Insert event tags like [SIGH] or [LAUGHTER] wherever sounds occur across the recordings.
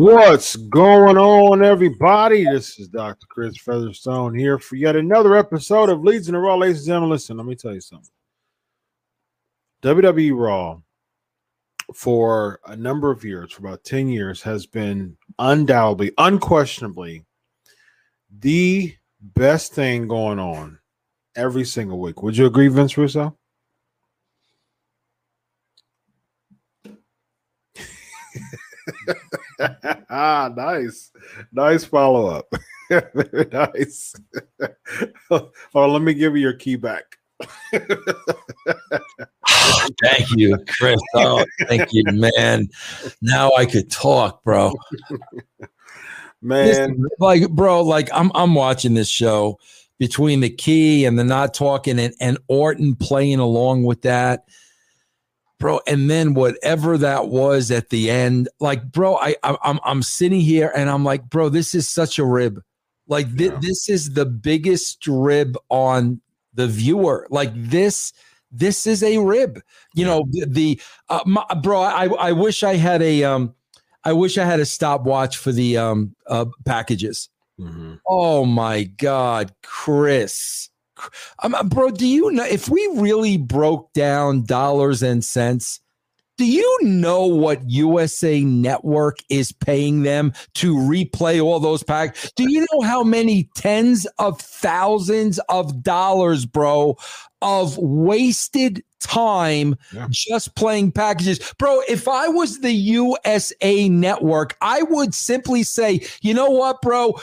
What's going on, everybody? This is Dr. Chris Featherstone here for yet another episode of Legion of Raw. Ladies and gentlemen, listen, let me tell you something. WWE Raw, for a number of years, for about 10 years, has been undoubtedly, unquestionably the best thing going on every single week. Would you agree, Vince Russo? [LAUGHS] ah, nice, nice follow up. Very [LAUGHS] nice. oh, let me give you your key back. [LAUGHS] thank you, Chris. Oh, thank you, man. Now I could talk, bro. Man, Listen, like, bro, like I'm I'm watching this show between the key and the not talking and, and Orton playing along with that bro. And then whatever that was at the end, like, bro, I, I I'm I'm sitting here and I'm like, bro, this is such a rib. Like th- Yeah. this is the biggest rib on the viewer. Like this, this is a rib. You know the, the uh, my, bro. I I wish I had a um, I wish I had a stopwatch for the um uh, packages. Mhm. Oh my God, Chris. Um, uh, bro, do you know if we really broke down dollars and cents? Do you know what USA Network is paying them to replay all those packs? Do you know how many tens of thousands of dollars, bro, of wasted time Yeah. just playing packages? Bro, if I was the USA Network, I would simply say, you know what, bro?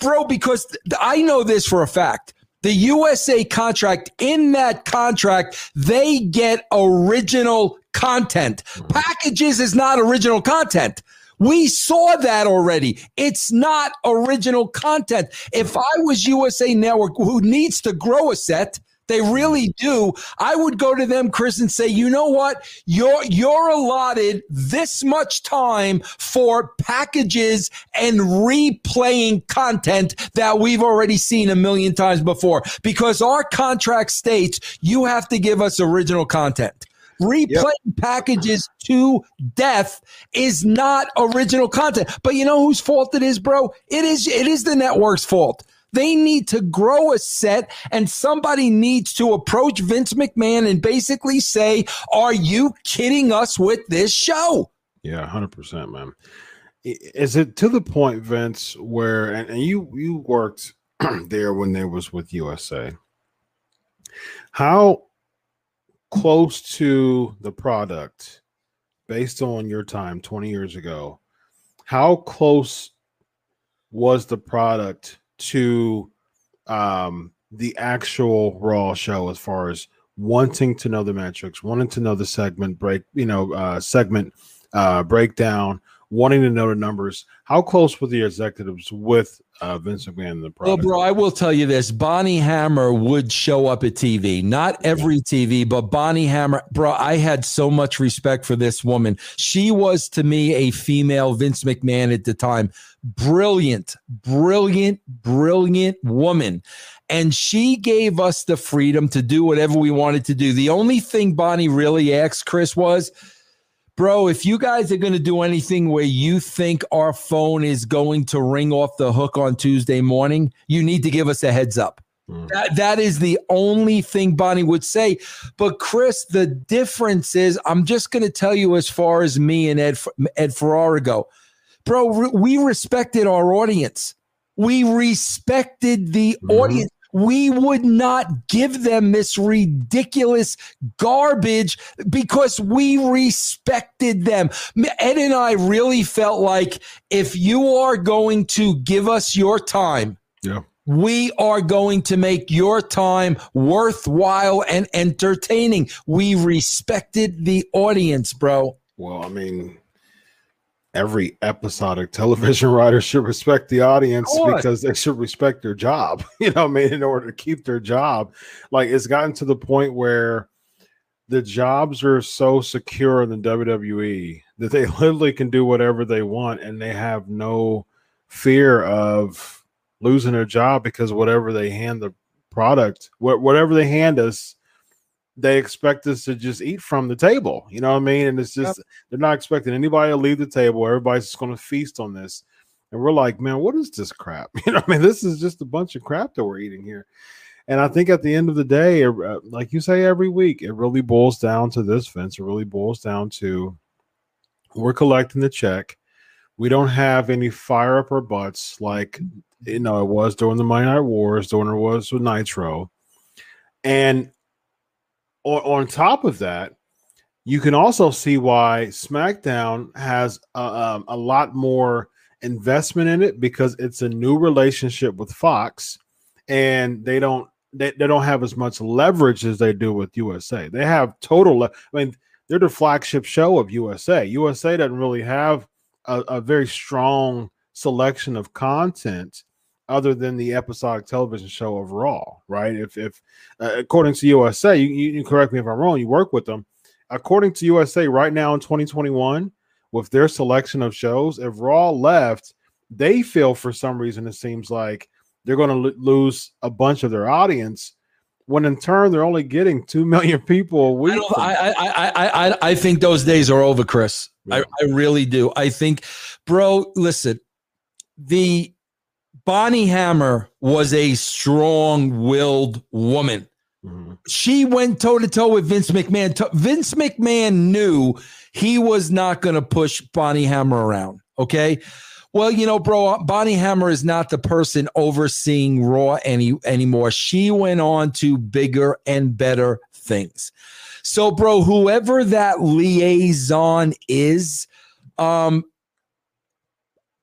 Bro, because I know this for a fact. The USA contract, in that contract, they get original content. Hmm. Packages is not original content. We saw that already. It's not original content. If hmm. I was USA Network, who needs to grow a set, they really do. I would go to them, Chris, and say, you know what? You're you're allotted this much time for packages and replaying content that we've already seen a million times before. Because our contract states you have to give us original content. Replaying packages to death is not original content. But you know whose fault it is, bro? It is it is the network's fault. They need to grow a set, and somebody needs to approach Vince McMahon and basically say, Are you kidding us with this show? Yeah, hundred percent, man. Is it to the point, Vince, where and, and you you worked [CLEARS THROAT] there when there was with USA? How close to the product, based on your time twenty years ago, how close was the product to um, the actual Raw show as far as wanting to know the metrics, wanting to know the segment break, you know, uh, segment uh, breakdown, wanting to know the numbers. How close were the executives with uh, Vince McMahon and the Well, bro, I will tell you this. Bonnie Hammer would show up at TV. Not every TV, but Bonnie Hammer. Bro, I had so much respect for this woman. She was to me a female Vince McMahon at the time. Brilliant, brilliant, brilliant woman. And she gave us the freedom to do whatever we wanted to do. The only thing Bonnie really asked Chris was, Bro, if you guys are going to do anything where you think our phone is going to ring off the hook on Tuesday morning, you need to give us a heads up. Mm. That, that is the only thing Bonnie would say. But Chris, the difference is I'm just going to tell you as far as me and Ed Ed Ferrara go. Bro, re- we respected our audience. We respected the Mhm. audience. We would not give them this ridiculous garbage because we respected them. Ed and I really felt like if you are going to give us your time, Yeah. we are going to make your time worthwhile and entertaining. We respected the audience, bro. Well, I mean, every episodic television [LAUGHS] writer should respect the audience because they should respect their job. [LAUGHS] You know, I mean, in order to keep their job. Like it's gotten to the point where the jobs are so secure in the WWE that they [LAUGHS] literally can do whatever they want and they have no fear of losing their job because whatever they hand the product, wh- whatever they hand us, they expect us to just eat from the table. You know what I mean? And it's just they're not expecting anybody to leave the table. Everybody's just going to feast on this. And we're like, man, what is this crap? [LAUGHS] You know, I mean, this is just a bunch of crap that we're eating here. And I think at the end of the day, uh, like you say every week, it really boils down to this, Vince. It really boils down to we're collecting the check. We don't have any fire up our butts like you know it was during the Monday Night Wars, during it was with Nitro. And on, on top of that, you can also see why SmackDown has a, um, a lot more investment in it because it's a new relationship with Fox, and they don't they, they don't have as much leverage as they do with USA. They have total. Le- I mean, they're the flagship show of USA. USA doesn't really have a, a very strong selection of content other than the episodic television show of Raw, right? If, if uh, according to USA, you, you correct me if I'm wrong, you work with them. According to USA, right now in 2021, with their selection of shows, if Raw left, they feel for some reason it seems like they're going to l- lose a bunch of their audience. When in turn they're only getting [LAUGHS] two million people a week. I, I, I, I, I think those days are over, Chris. Yeah. I, I really do. I think, bro, listen, the Bonnie Hammer was a strong willed woman. Mm-hmm. She went toe to toe with Vince McMahon. Vince McMahon knew he was not going to push Bonnie Hammer around. Okay. Well, you know, bro, Bonnie Hammer is not the person overseeing Raw any anymore. She went on to bigger and better things. So, bro, whoever that liaison is, um,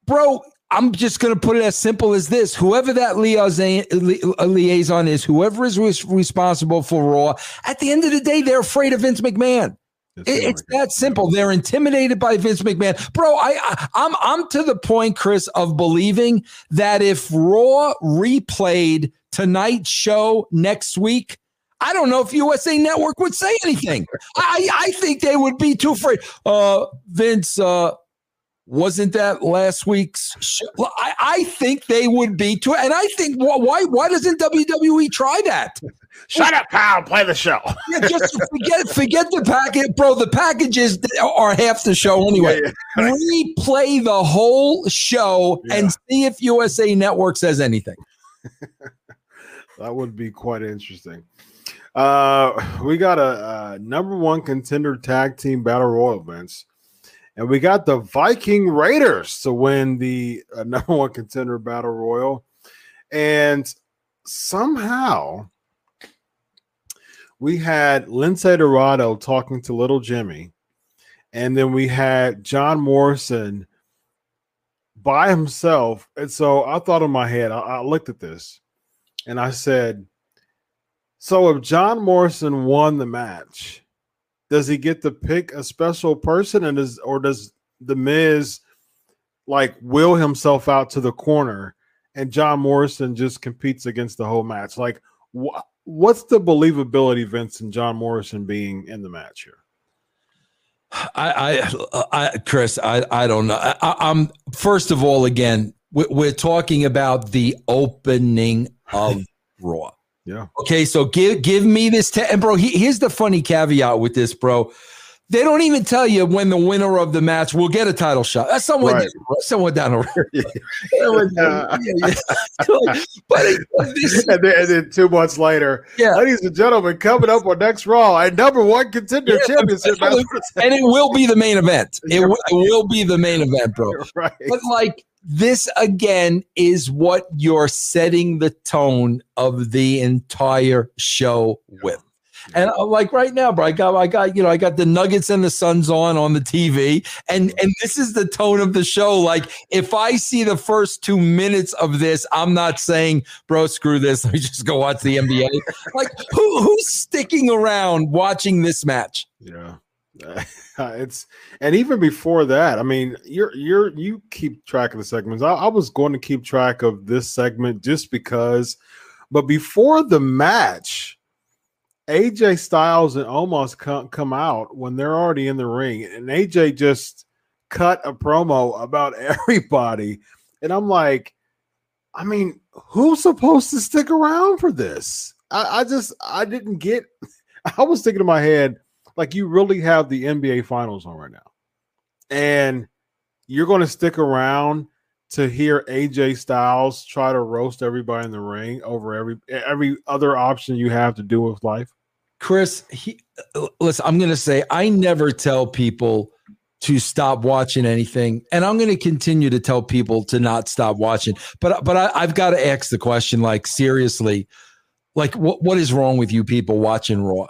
bro, I'm just going to put it as simple as this: whoever that liaison, liaison is, whoever is responsible for Raw, at the end of the day, they're afraid of Vince McMahon. It's, that simple. They're intimidated by Vince McMahon, bro. I, I I'm I'm to the point, Chris, of believing that if Raw replayed tonight's show next week, I don't know if USA Network would say anything. I I think they would be too afraid. Uh, Vince, uh, wasn't that last week's show? I, I think they would be too. And I think why why doesn't WWE try that? Shut up, pal. Play the show. yeah, just forget forget the package, bro. The packages are half the show anyway. Yeah, yeah. Replay the whole show yeah. and see if USA Network says anything. [LAUGHS] that would be quite interesting. Uh, we got a, a number one contender tag team battle royal events. And we got the Viking Raiders to win the uh, [LAUGHS] number one contender battle royal. And somehow we had Lince Dorado talking to little Jimmy. And then we had John Morrison by himself. And so I thought in my head, I, I looked at this and I said, So if John Morrison won the match, does he get to pick a special person and does or does the Miz like will himself out to the corner and John Morrison just competes against the whole match? Like wh- what's the believability Vince and John Morrison being in the match here? [SIGHS] I, I, I Chris, I, I don't know. I, am first of all, again, we're talking about the opening of [LAUGHS] Raw. Yeah. Okay, so give give me this. Te- and bro, he, here's the funny caveat with this, bro. They don't even tell you when the winner of the match will get a title shot. That's someone, right. someone down the road. but this, and, then, and, then, two months later, yeah. ladies and gentlemen, coming up on next Raw, a number one contender yeah, championship, and it will be the main event. [LAUGHS] It, right. it will be the main event, bro. Right. But like this again is what you're setting the tone of the entire show with. And uh, like right now, bro, I got, I got, you know, I got the Nuggets and the Suns on on the TV, and and this is the tone of the show. Like, if I see the first two minutes of this, I'm not saying, bro, screw this. [LAUGHS] Let me just go watch the NBA. like, who who's sticking around watching this match? Yeah. [LAUGHS] Uh, it's and even before that, I mean, you're you're you keep track of the segments. I, I, was going to keep track of this segment just because, but before the match, AJ Styles and Omos come come out when they're already in the ring, and AJ just cut a promo about [LAUGHS] everybody, and I'm like, I mean, who's supposed to stick around for this? I, I just I didn't get [LAUGHS] I was thinking in my head, like you really have the NBA finals on right now. And you're going to stick around to hear AJ Styles try to roast everybody in the ring over every every other option you have to do with life. Chris, he, uh, uh, listen, I'm going to say I never tell people to stop watching anything, and I'm going to continue to tell people to not stop watching. But but I, I've got to ask the question, like seriously, like what what is wrong with you people watching Raw?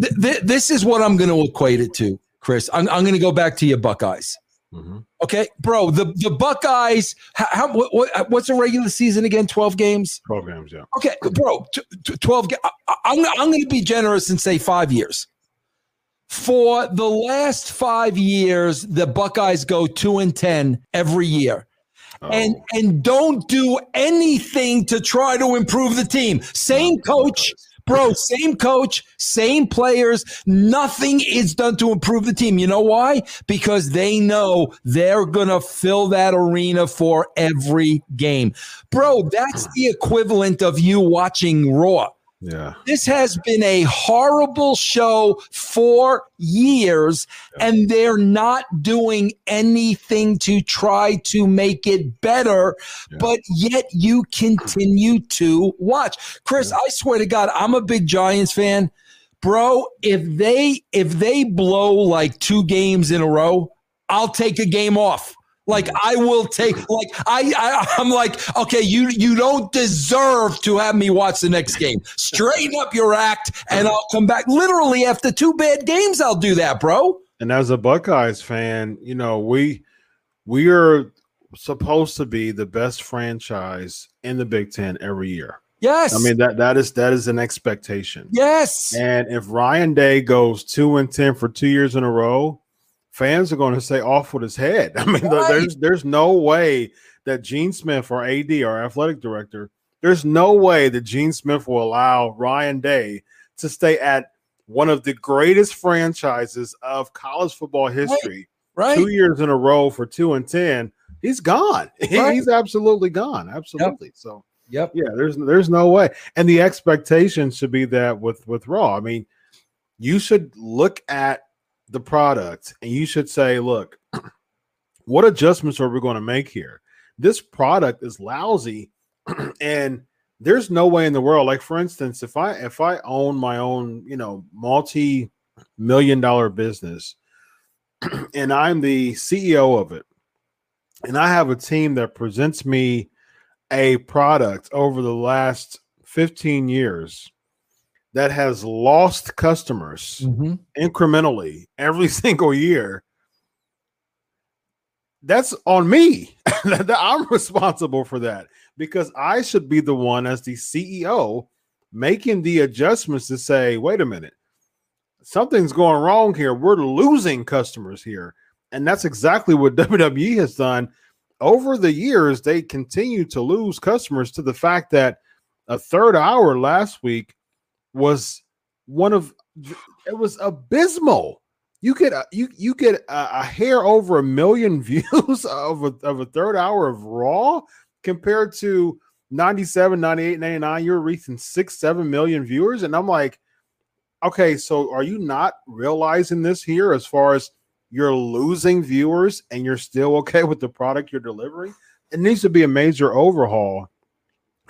Th- th- this is what I'm going to equate it to, Chris. I'm, I'm going to go back to your Buckeyes. Mm-hmm. Okay, bro. The the Buckeyes. How, what, what, what's a regular season again? Twelve games. Twelve games. Yeah. Okay, bro. T- t- Twelve. I, I'm I'm going to be generous and say five years. For the last five years, the Buckeyes go two and ten every year. Oh. And and don't do anything to try to improve the team. Same coach, Bro, same coach, same players. Nothing is done to improve the team. You know why? Because they know they're going to fill that arena for every game. Bro, that's the equivalent of you watching Raw. Yeah. This has been a horrible show for years, yeah. and they're not doing anything to try to make it better, yeah. but yet you continue to watch. Chris, yeah. I swear to God, I'm a big Giants fan. Bro, if they if they blow like two games in a row, I'll take a game off. Like I will take like I, I I'm like okay you you don't deserve to have me watch the next game. Straighten up your act and I'll come back. Literally after two bad games I'll do that, bro. And as a Buckeyes fan, you know, we we are supposed to be the best franchise in the Big 10 every year. Yes. I mean that that is that is an expectation. Yes. And if Ryan Day goes 2 and 10 for 2 years in a row, fans are going to say off with his head. [LAUGHS] I mean, right. there's there's no way that Gene Smith or AD or athletic director, there's no way that Gene Smith will allow Ryan Day to stay at one of the greatest franchises of college football history. Right. right. Two years in a row for two and ten. He's gone. [LAUGHS] Right. He's absolutely gone. Absolutely. Yep. So Yep. Yeah, there's there's no way. And the expectation should be that with with Raw. I mean, you should look at the product and you should say, look, [CLEARS THROAT] what adjustments are we going to make here? This product is lousy [CLEARS THROAT] and there's no way in the world like for instance if i if i own my own you know multi million dollar business [CLEARS THROAT] and i'm the ceo of it and i have a team that presents me a product over the last 15 years that has lost customers mm-hmm. incrementally every [LAUGHS] single year, that's on me. [LAUGHS] I'm responsible for that because I should be the one as the CEO making the adjustments to say, wait a minute, something's going wrong here. We're losing customers here. And that's exactly what [LAUGHS] WWE has done. Over the years, they continue to lose customers to the fact that a third hour last week was one of it was abysmal. You get a, you you get a, a hair over a million [LAUGHS] views of a, of a third hour of Raw compared to 97, 98, 99. You're reaching six, seven million viewers, and I'm like, okay, so are you not realizing this here as far as you're losing viewers and you're still okay with the product you're delivering? It needs to be a major overhaul.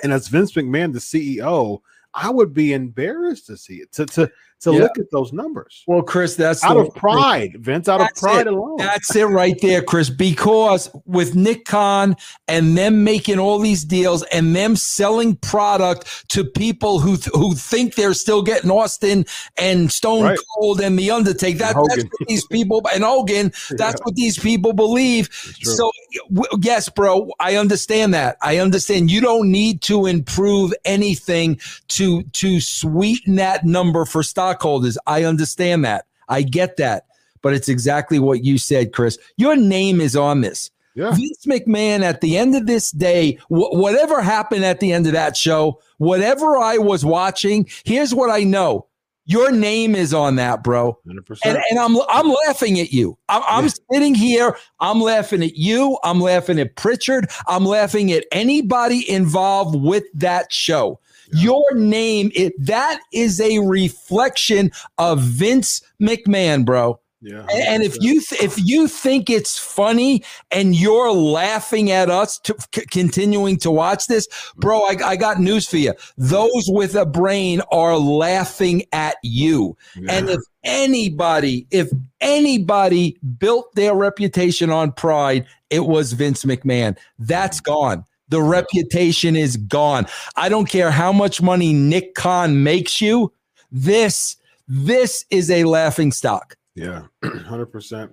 And as Vince McMahon, the CEO, I would be embarrassed to see it to to to yeah. look at those numbers. Well, Chris, that's out the, of pride, Vince, out of pride it. alone. That's it right there, Chris. Because with Nick Khan and them making all these deals and them selling product to people who who think they're still getting Austin and Stone right. Cold and the Undertaker, that, that's what these people and Hogan. [LAUGHS] That's yeah. what these people believe. So w- yes, bro, I understand that. I understand you don't need to improve anything to to sweeten that number for stock stockholders. I understand that. I get that. But it's exactly what you said, Chris. Your name is on this. Yeah. Vince McMahon, at the end of this day, wh- whatever happened at the end of that show, whatever I was watching, here's what I know. Your name is on that, bro. 100%. And, and I'm I'm laughing at you. I'm, I'm yeah. sitting here. I'm laughing at you. I'm laughing at Prichard. I'm laughing at anybody involved with that show. Your name, it that is a reflection of Vince McMahon, bro. Yeah. And, and if you th- if you think it's funny and you're laughing at us to, c- continuing to watch this, bro, I, I got news for you. Those with a brain are laughing at you. Yeah. And if anybody, if anybody built their reputation on pride, it was Vince McMahon. That's gone. The reputation is gone. I don't care how much money Nick Khan makes you. This this is a laughing stock. Yeah, [CLEARS THROAT] hundred percent.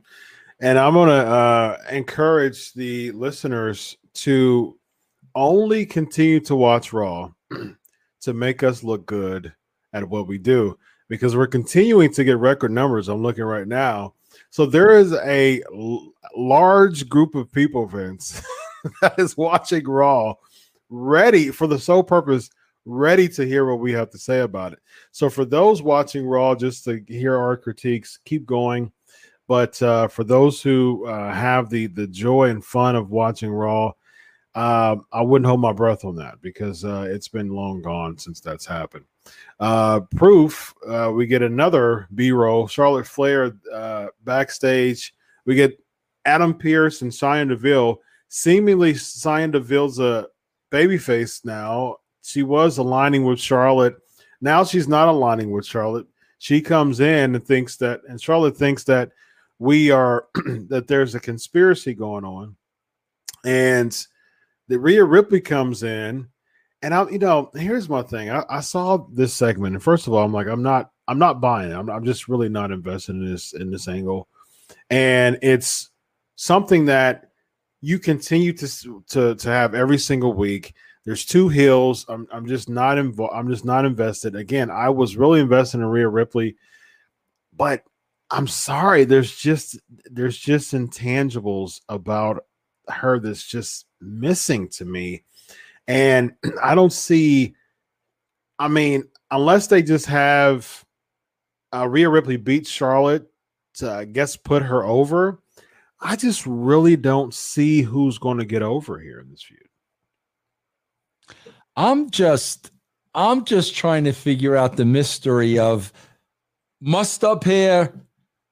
And I'm gonna uh, encourage the listeners to only continue to watch Raw [CLEARS THROAT] to make us look good at what we do because we're continuing to get record numbers. I'm looking right now, so there is a l- large group of people, Vince, [LAUGHS] [LAUGHS] that is watching Raw, ready for the sole purpose, ready to hear what we have to say about it. So for those watching Raw, just to hear our critiques, keep going. But uh, for those who uh, have the the joy and fun of watching Raw, uh, I wouldn't hold my breath on that because uh, it's been long gone since that's happened. Uh, proof, uh, we get another B roll. Charlotte Flair backstage. We get Adam Pearce and Sonya Deville. Seemingly, Sonya Deville's a babyface now. She was aligning with Charlotte. Now she's not aligning with Charlotte. She comes in and thinks that, and Charlotte thinks that we are [CLEARS THROAT] that there's a conspiracy going on, and the Rhea Ripley comes in, and I, you know, here's my thing. I, I saw this segment, and first of all, I'm like, I'm not, I'm not buying it. I'm, I'm just really not invested in this in this angle, and it's something that you continue to to to have every single week. There's two hills. I'm I'm just not involved. I'm just not invested. Again, I was really invested in Rhea Ripley, but I'm sorry. There's just there's just intangibles about her that's just missing to me, and [CLEARS THROAT] I don't see. I mean, unless they just have uh, Rhea Ripley beat Charlotte to, I guess, put her over. I just really don't see who's going to get over here in this feud. I'm just I'm just trying to figure out the mystery of must up here,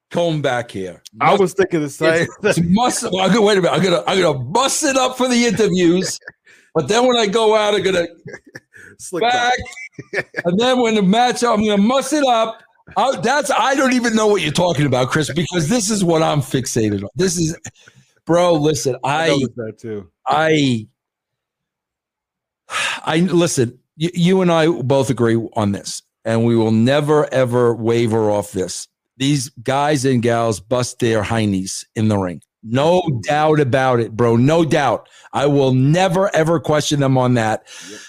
comb back here. I was thinking the same. it's [LAUGHS] must. I'm gonna wait a minute. I'm gonna I'm gonna bust it up for the interviews, but then when I go out, I'm gonna [LAUGHS] Slick back, and then when the match, I'm gonna muss it up. I, that's I don't even know what you're talking about, Chris, because this is what I'm fixated on. This is, bro. Listen, I I that too. I I listen, you, you and I both agree on this, and we will never ever waver off this. These guys and gals bust their heinies in the ring. No doubt about it, bro. No doubt. I will never ever question them on that. Yep.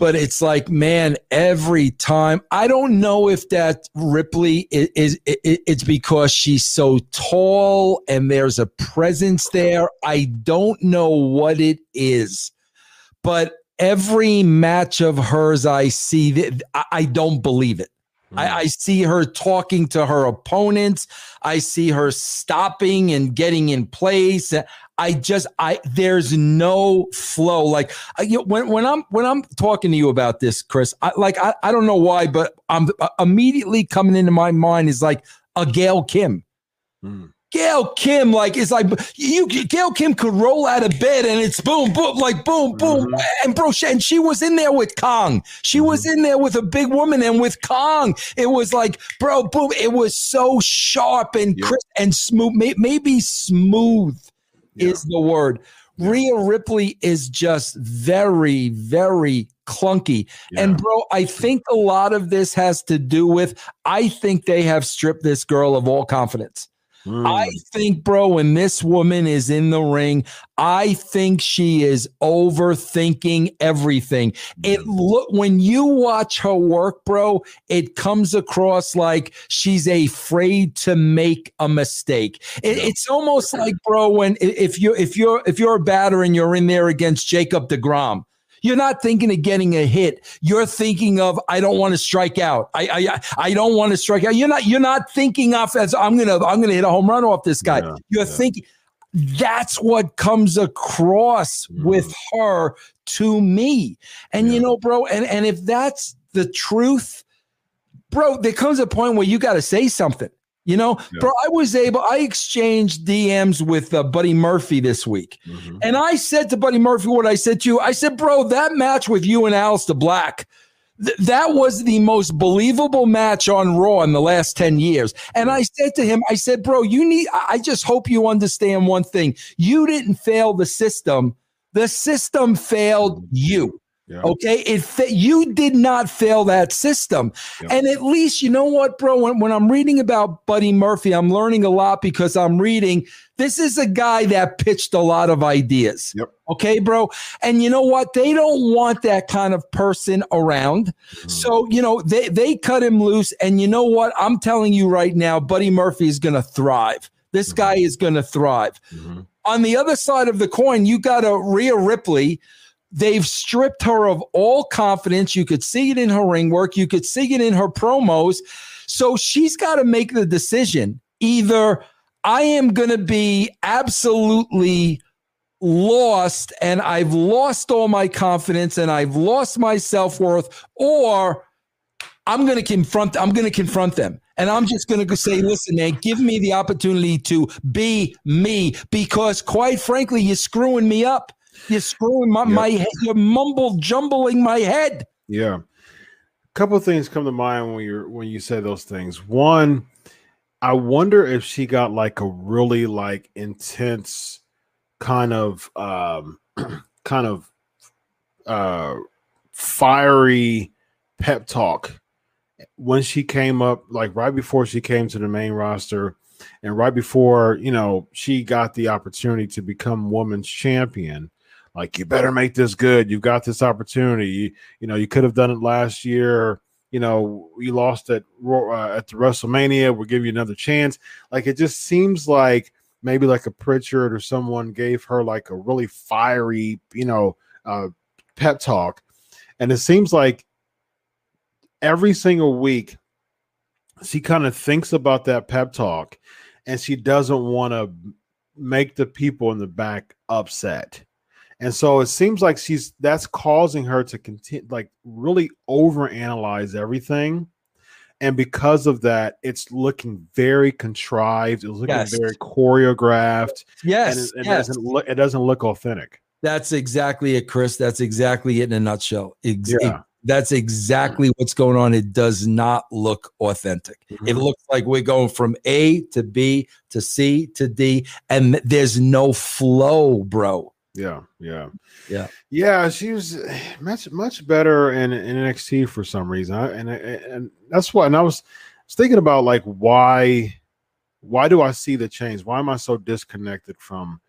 But it's like, man, every time. I don't know if that Ripley is, is, it's because she's so tall and there's a presence there. I don't know what it is, but every match of hers I see, I don't believe it. I, I see her talking to her opponents. I see her stopping and getting in place. I just, I there's no flow. Like I, you know, when when I'm when I'm talking to you about this, Chris, I, like I, I don't know why, but I'm uh, immediately coming into my mind is like a Gail Kim. Mm. Gail Kim, like, is like you. Gail Kim could roll out of bed and it's boom, boom, like boom, boom, Mhm. and bro, she, and she was in there with Kong. She was in there with a big woman and with Kong. It was like, bro, boom. It was so sharp and Yeah. crisp and smooth. May, maybe smooth Yeah. is the word. Rhea Ripley is just very, very clunky. And bro, I think a lot of this has to do with I think they have stripped this girl of all confidence. Mm. I think, bro, when this woman is in the ring, I think she is overthinking everything. It look when you watch her work, bro, it comes across like she's afraid to make a mistake. It-. It's almost like, bro, when if you if you're if you're a batter and you're in there against Jacob DeGrom. You're not thinking of getting a hit. You're thinking of I don't want to strike out. I I I don't want to strike out. You're not you're not thinking of as I'm gonna I'm gonna hit a home run off this guy. Yeah, you're yeah. thinking That's what comes across Mhm. with her to me. And Yeah. you know, bro, and, and if that's the truth, bro, there comes a point where you got to say something. You know, Yeah. bro, I was able, I exchanged DMs with uh, Buddy Murphy this week. Mhm. And I said to Buddy Murphy what I said to you. I said, bro, that match with you and Aleister Black, th- that was the most believable match on Raw in the last 10 years. And I said to him, I said, bro, you need, I just hope you understand one thing. You didn't fail the system, the system failed you. Yeah. Okay, it fa- you did not fail that system, Yeah. and at least you know what, bro. When, when I'm reading about Buddy Murphy, I'm learning a lot because I'm reading. This is a guy that pitched a lot of ideas. Yep. Okay, bro. And you know what? They don't want that kind of person around. Mhm. So you know they they cut him loose, and you know what? I'm telling you right now, Buddy Murphy is going to thrive. This Mhm. guy is going to thrive Mhm. on the other side of the coin, you got a Rhea Ripley. They've stripped her of all confidence. You could see it in her ring work. You could see it in her promos. So she's got to make the decision. Either I am going to be absolutely lost and I've lost all my confidence and I've lost my self-worth or I'm going to confront I'm going to confront them. And I'm just going to say, listen, man, give me the opportunity to be me because quite frankly, you're screwing me up. You're screwing my, Yep. my head. You're mumble jumbling my head. Yeah. A couple of things come to mind when you're when you say those things. One, I wonder if she got like a really like intense kind of um [CLEARS THROAT] kind of uh fiery pep talk when she came up like right before she came to the main roster and right before you know she got the opportunity to become women's champion like you better make this good. You've got this opportunity. You, you know you could have done it last year. You know you lost at uh, at the wrestlemania. We'll give you another chance. Like it just seems like maybe like a prichard or someone gave her like a really fiery you know uh pep talk. And it seems like every single week she kind of thinks about that pep talk and she doesn't want to make the people in the back upset and so it seems like she's that's causing her to continue like really overanalyze everything and because of that it's looking very contrived it's looking Yes. very choreographed Yes. and it, it yes. doesn't look it doesn't look authentic That's exactly it, Chris. That's exactly it in a nutshell. Ex- Yeah. That's exactly what's going on. It does not look authentic. It Mhm. looks like we're going from A to B to C to D, and there's no flow, bro. Yeah, yeah, Yeah. yeah. She was [SIGHS] much much better in, in NXT for some reason, I, and and that's why. And I was, was thinking about like why why do I see the change? Why am I so disconnected from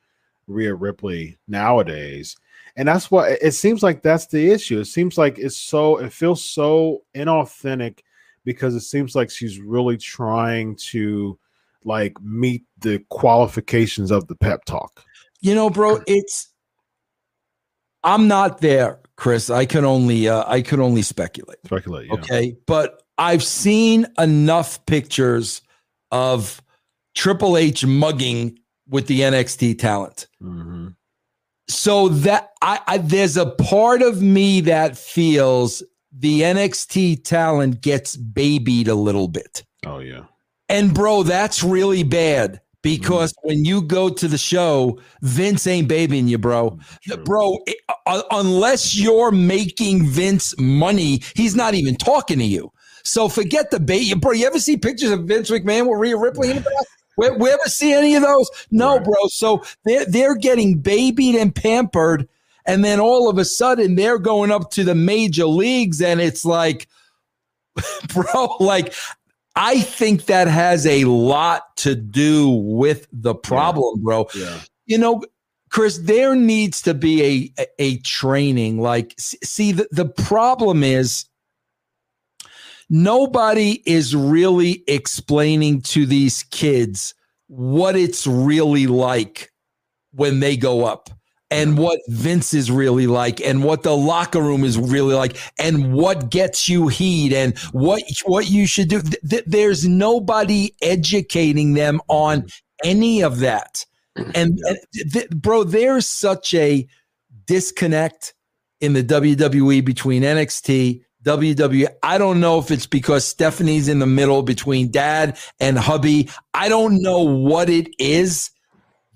Rhea Ripley nowadays? And that's what it seems like. That's the issue. It seems like it's so. It feels so inauthentic because it seems like she's really trying to like meet the qualifications of the pep talk. You know, bro, it's I'm not there, Chris. I can only uh, I can only speculate. Speculate. Yeah. Okay. But I've seen enough pictures of Triple H mugging with the NXT talent. hmm So that I, I there's a part of me that feels the NXT talent gets babied a little bit. Oh yeah. And bro, that's really bad because when you go to the show, Vince ain't babying you, bro. True. Bro, it- uh, unless you're making Vince money, he's not even talking to you. So forget the bait. Bro, you ever see pictures of Vince McMahon with Rhea Ripley in the back? We, we ever see any of those? No, Right. bro. So they're, they're getting babied and pampered. And then all of a sudden they're going up to the major leagues. And it's like, [LAUGHS] bro, like, I think that has a lot to do with the problem, bro. Yeah. you know chris there needs to be a a, a training. Like see the, the problem is nobody is really explaining to these kids what it's really like when they go up and what Vince is really like and what the locker room is really like and what gets you heat and what what you should do Th- th- there's nobody educating them on mm-hmm. any of that mm-hmm. And, and th- bro, there's such a disconnect in the WWE between NXT, WWE. I don't know if it's because Stephanie's in the middle between dad and hubby. I don't know what it is.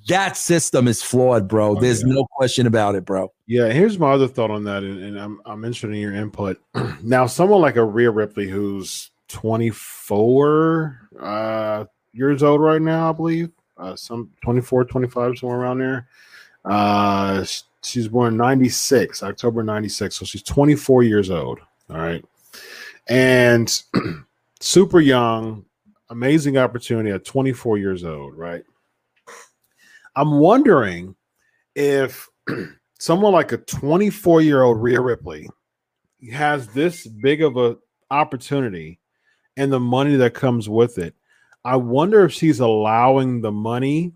That system is flawed, bro. Oh, There's yeah. no question about it, bro. Yeah, here's my other thought on that, and, and I'm I'm interested in your input. [CLEARS THROAT] now, someone like a Rhea Ripley who's 24 uh, years old right now, I believe, uh, some 24, 25, somewhere around there. Uh, she's born 96, October 96, so she's 24 years old. All right. And [CLEARS THROAT] super young, amazing opportunity at 24 years old, right? I'm wondering if [CLEARS THROAT] someone like a 24 year old Rhea Ripley has this big of a opportunity and the money that comes with it. I wonder if she's allowing the money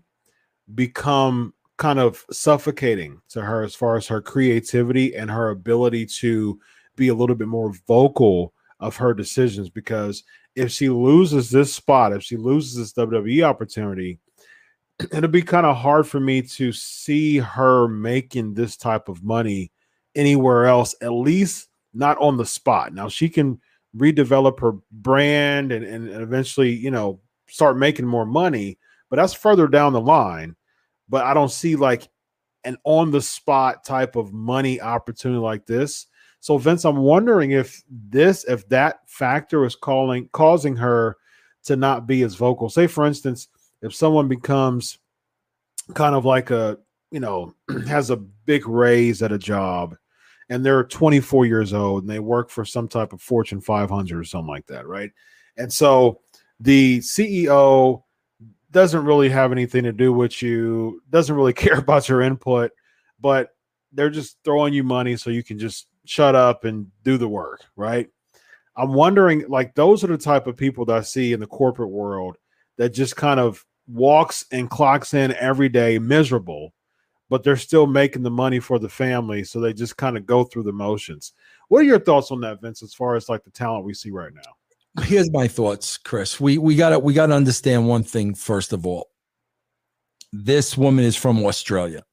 become kind of suffocating to her as far as her creativity and her ability to be a little bit more vocal of her decisions because if she loses this spot, if she loses this WWE opportunity, [CLEARS THROAT] it'll be kind of hard for me to see her making this type of money anywhere else, at least not on the spot. Now she can redevelop her brand and, and eventually, you know, start making more money, but that's further down the line. But I don't see like an on the spot type of money opportunity like this so Vince, I'm wondering if this, if that factor is calling causing her to not be as vocal. Say, for instance, if someone becomes kind of like a, you know, [CLEARS THROAT] has a big raise at a job and they're 24 years old and they work for some type of Fortune 500 or something like that, right? And so the CEO doesn't really have anything to do with you, doesn't really [LAUGHS] care about your input, but they're just throwing you money so you can just shut up and do the work, right? I'm wondering, like, those are the type of people that I see in the corporate world that just kind of walks and clocks in every day miserable, but they're still making the money for the family. So they just kind of go through the motions. What are your thoughts on that, Vince, as far as like the talent we see right now? Here's my thoughts, Chris. We we gotta we gotta understand one thing first of all. This woman is from Australia.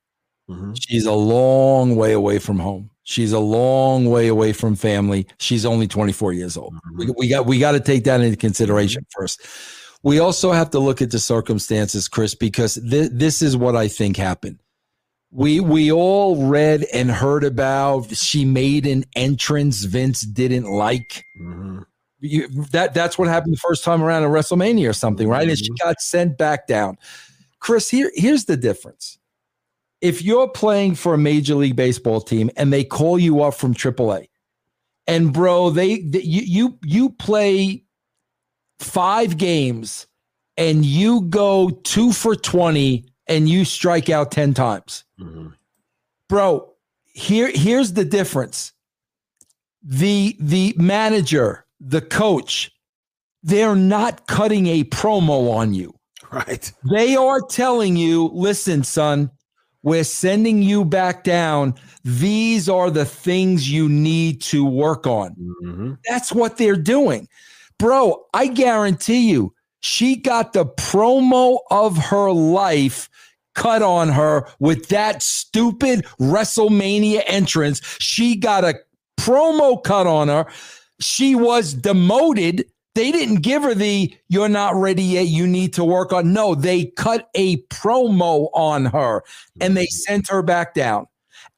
Mm-hmm. She's a long way away from home. She's a long way away from family. She's only 24 years old. Mm-hmm. We, we, got we got to take that into consideration mm-hmm. first. We also have to look at the circumstances, Chris, because th- this is what I think happened. We we all read and heard about she made an entrance Vince didn't like. Mm-hmm. You, that that's what happened the first time around at WrestleMania or something, right? And she mm-hmm. got sent back down. Chris, here here's the difference if you're playing for a major league baseball team and they call you up from AAA, and bro, they, they you you you play five games and you go two for twenty and you strike out ten times, mm-hmm. bro. Here here's the difference. The the manager, the coach, they're not cutting a promo on you. Right. They are telling you, listen, son, we're sending you back down. These are the things you need to work on. Mm-hmm. That's what they're doing. Bro, I guarantee you, she got the promo of her life cut on her with that stupid WrestleMania entrance. She got a promo cut on her. She was demoted they didn't give her the you're not ready yet, you need to work on. No, they cut a promo on her and they sent her back down.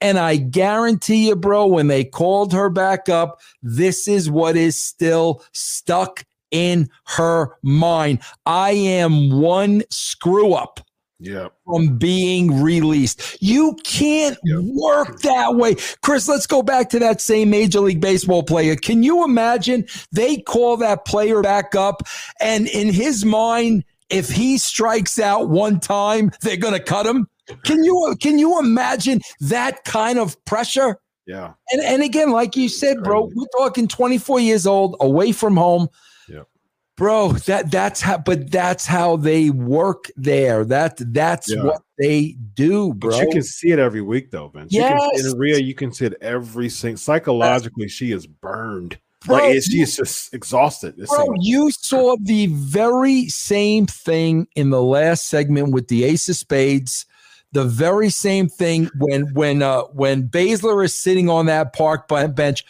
And I guarantee you, bro, when they called her back up, this is what is still stuck in her mind. I am one screw up yeah. from being released. You can't yep. work that way. Chris, let's go back to that same Major League Baseball player. Can you imagine they call that player back up and in his mind, if he strikes out one time, they're going to cut him? Can you can you imagine that kind of pressure? Yeah. And and again, like you said, bro, we're talking 24 years old, away from home Yeah. bro that that's how but that's how they work there that that's yeah. what they do bro but you can see it every week though vince yes. in Rhea you can see it every single psychologically she is burned Bro, like she's just exhausted. Bro, you saw the very same thing in the last segment with the Ace of Spades. The very same thing when when uh when Baszler is sitting on that park bench,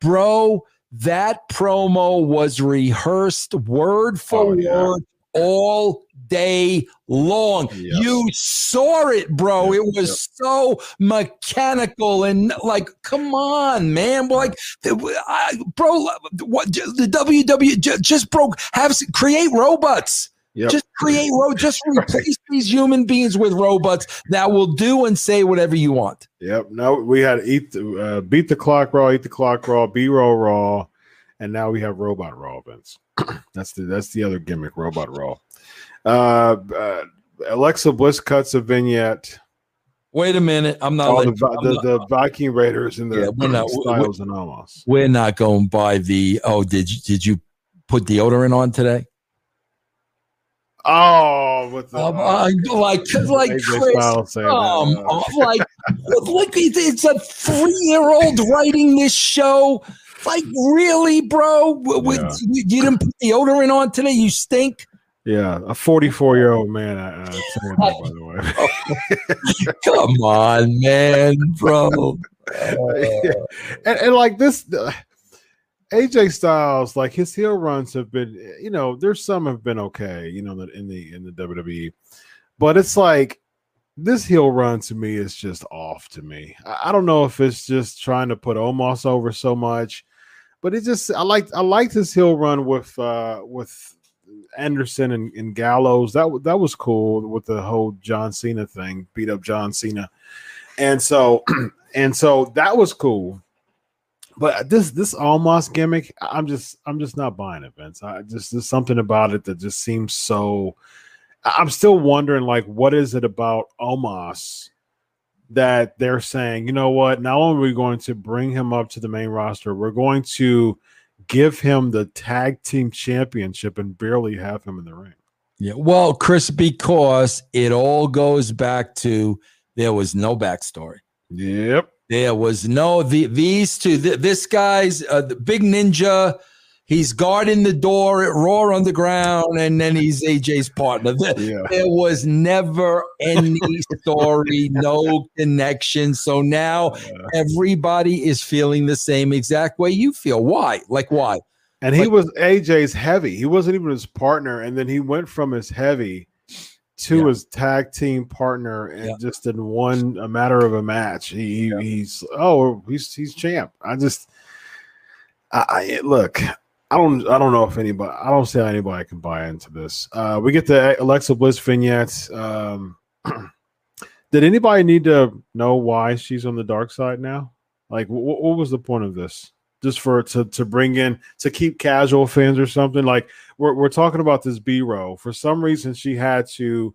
bro. That promo was rehearsed word for oh, yeah. word all day long. Yep. You saw it, bro. Yep. It was yep. so mechanical and like, come on, man. Like, I, bro, what the WW just broke. Have create robots. Yep. Just create robots. Just [LAUGHS] replace these human beings with robots that will do and say whatever you want. Yep. Now we had eat the, uh, beat the clock raw, eat the clock raw, B roll raw, and now we have robot raw events. [CLEARS THROAT] that's the that's the other gimmick, robot raw. Uh, uh, Alexa Bliss cuts a vignette. Wait a minute, I'm not. Oh, the, I'm the, not, the, Viking Raiders and the yeah, we're not, [CLEARS THROAT] Styles we're, and. We're not going by the. Oh, did you did you put deodorant on today? Oh, with the um, uh, like like Chris, um, like like it's a three year old writing this show. Like really, bro? Yeah. You, you didn't put deodorant on today. You stink. Yeah, a 44 year old man. Uh, that, by the way. [LAUGHS] Come on, man, bro. [LAUGHS] and, and, like this, uh, AJ Styles, like his heel runs have been, you know, there's some have been okay, you know, in the in the WWE, but it's like this heel run to me is just off to me. I, I don't know if it's just trying to put Omos over so much, but it just I like I liked his heel run with uh with Anderson and, and Gallows. That that was cool with the whole John Cena thing, beat up John Cena, and so [CLEARS THROAT] and so that was cool. But this this Omos gimmick, I'm just I'm just not buying it, Vince. I just there's something about it that just seems so. I'm still wondering, like, what is it about Omos that they're saying, you know what? Not only are we going to bring him up to the main roster, we're going to give him the tag team championship and barely have him in the ring. Yeah, well, Chris, because it all goes back to there was no backstory. Yep, there was no the these two. The, this guy's uh, the big ninja he's guarding the door at Raw Underground, and then he's AJ's partner. There, yeah. there was never any [LAUGHS] story, no connection. So now everybody is feeling the same exact way you feel. Why? Like why? And he was AJ's heavy. He wasn't even his partner, and then he went from his heavy to yeah. his tag team partner, and yeah. just in one a matter of a match, he, he's oh he's he's champ. I just I, I look. I don't I don't know if anybody I don't see how anybody can buy into this. Uh, we get the Alexa Bliss vignette. Um, [CLEARS THROAT] did anybody need to know why she's on the dark side now? Like, w- what was the point of this? Just for to to bring in to keep casual fans or something? Like, we're we're talking about this B row. For some reason, she had to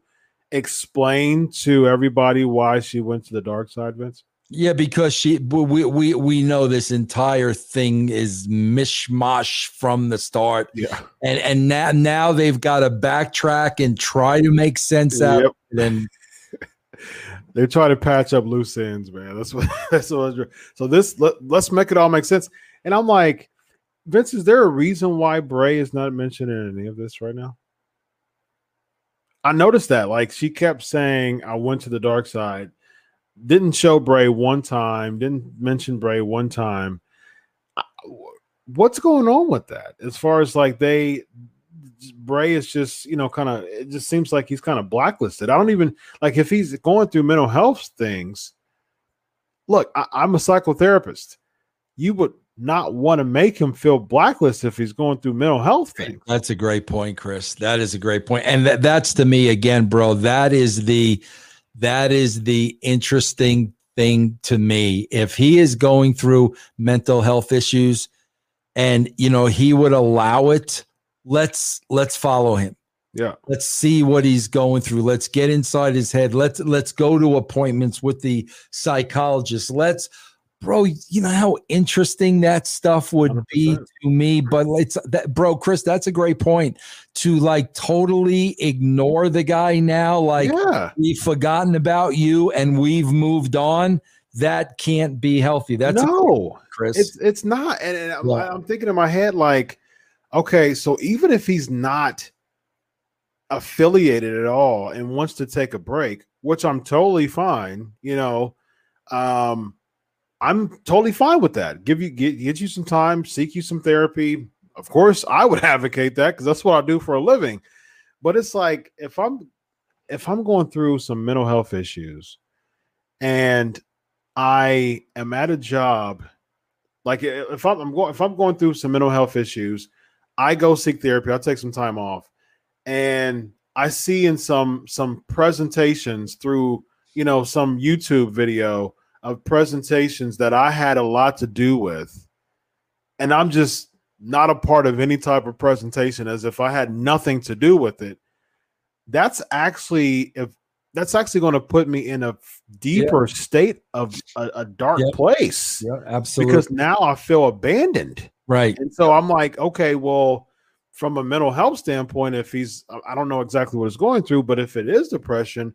explain to everybody why she went to the dark side, Vince. Yeah, because she we we we know this entire thing is mishmash from the start. Yeah. And and now now they've got to backtrack and try to make sense out yep. Then [LAUGHS] they're trying to patch up loose ends, man. That's what [LAUGHS] that's what so this let, let's make it all make sense. And I'm like, Vince, is there a reason why Bray is not mentioned in any of this right now? I noticed that. Like she kept saying, I went to the dark side didn't show Bray one time, didn't mention Bray one time. What's going on with that? As far as like they Bray is just, you know, kind of it just seems like he's kind of blacklisted. I don't even like if he's going through mental health things. Look, I, I'm a psychotherapist. You would not want to make him feel blacklisted if he's going through mental health things. That's a great point, Chris. That is a great point. And that, that's to me again, bro, that is the that is the interesting thing to me. If he is going through mental health issues and you know he would allow it, let's let's follow him. Yeah. Let's see what he's going through. Let's get inside his head. Let's let's go to appointments with the psychologist. Let's bro, you know how interesting that stuff would 100%. be to me. But it's that, bro, Chris, that's a great point to like totally ignore the guy now. Like yeah. we've forgotten about you and we've moved on. That can't be healthy. That's no Chris. It's it's not, and, and I'm. I'm thinking in my head like, okay, so even if he's not affiliated at all and wants to take a break, which I'm totally fine, you know, um, I'm totally fine with that. Give you get, get you some time, seek you some therapy. Of course, I would [LAUGHS] advocate that because that's what I do for a living. But it's like if I'm if I'm going through some mental health issues and I am at a job, like if I'm, I'm going if I'm going through some mental health issues, I go seek therapy. I'll take some time off, and I see in some some presentations through you know some YouTube video of presentations that I had a lot to do with, and I'm just not a part of any type of presentation as if I had nothing to do with it. That's actually if that's actually going to put me in a deeper state of a, a dark place yeah, absolutely. because now I feel abandoned. right. And so I'm like, okay, well, from a mental health standpoint, if he's, I don't know exactly what he's going through, but if it is depression,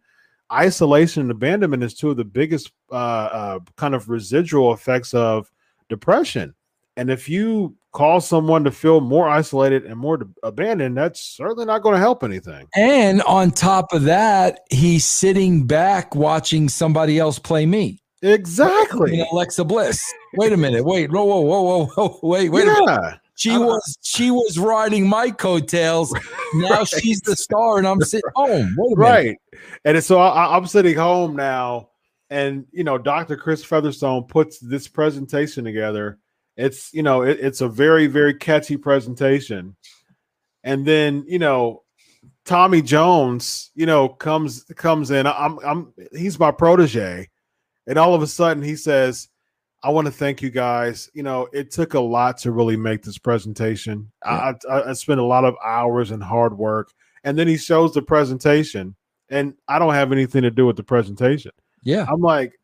isolation and abandonment is two of the biggest uh, uh, kind of residual effects of depression. And if you cause someone to feel more isolated and more abandoned, that's certainly not going to help anything. And on top of that, he's sitting back watching somebody else play me. Exactly. Alexa Bliss. Wait a minute. Wait. Whoa, whoa, whoa, whoa, whoa. Wait, wait a minute. She was she was riding my coattails. [LAUGHS] Now she's the star, and I'm sitting home. Wait a minute. right. And so I, i'm sitting home now and you know dr chris featherstone puts this presentation together. It's you know it, it's a very very catchy presentation. And then you know tommy jones you know comes comes in. I'm i'm he's my protege. And all of a sudden he says i want to thank you guys. You know it took a lot to really make this presentation. I, I i spent a lot of hours and hard work and then he shows the presentation and i don't have anything to do with the presentation. Yeah. i'm like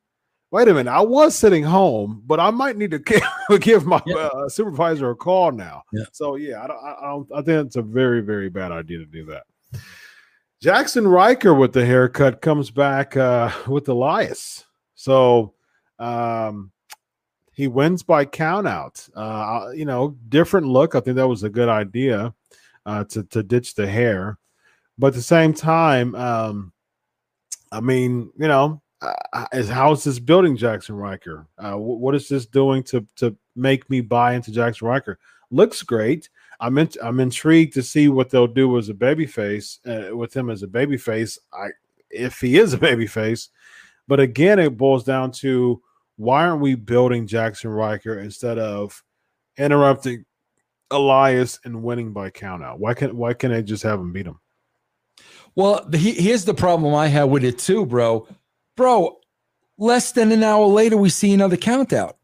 wait a minute i was sitting home but i might need to [LAUGHS] give, my Yeah. uh, supervisor a call now. Yeah. so yeah I, don't, I, I don't i think it's a very very bad idea to do that. Jaxson Ryker with the haircut comes back uh, with elias so um he wins by count out uh you know different look i think that was a good idea uh to to ditch the hair but at the same time um i mean you know uh, is how is this building Jaxson Ryker? Uh, wh- what is this doing to to make me buy into Jaxson Ryker? Looks great. I'm in, I'm intrigued to see what they'll do as a babyface uh, with him as a babyface. I if he is a [LAUGHS] babyface, but again, it boils down to why aren't we building Jaxson Ryker instead of interrupting Elias and winning by countout? Why can't why can't they just have him beat him? Well, the, he, here's the problem I have with it too, bro. Bro, less than an hour later, we see another count out.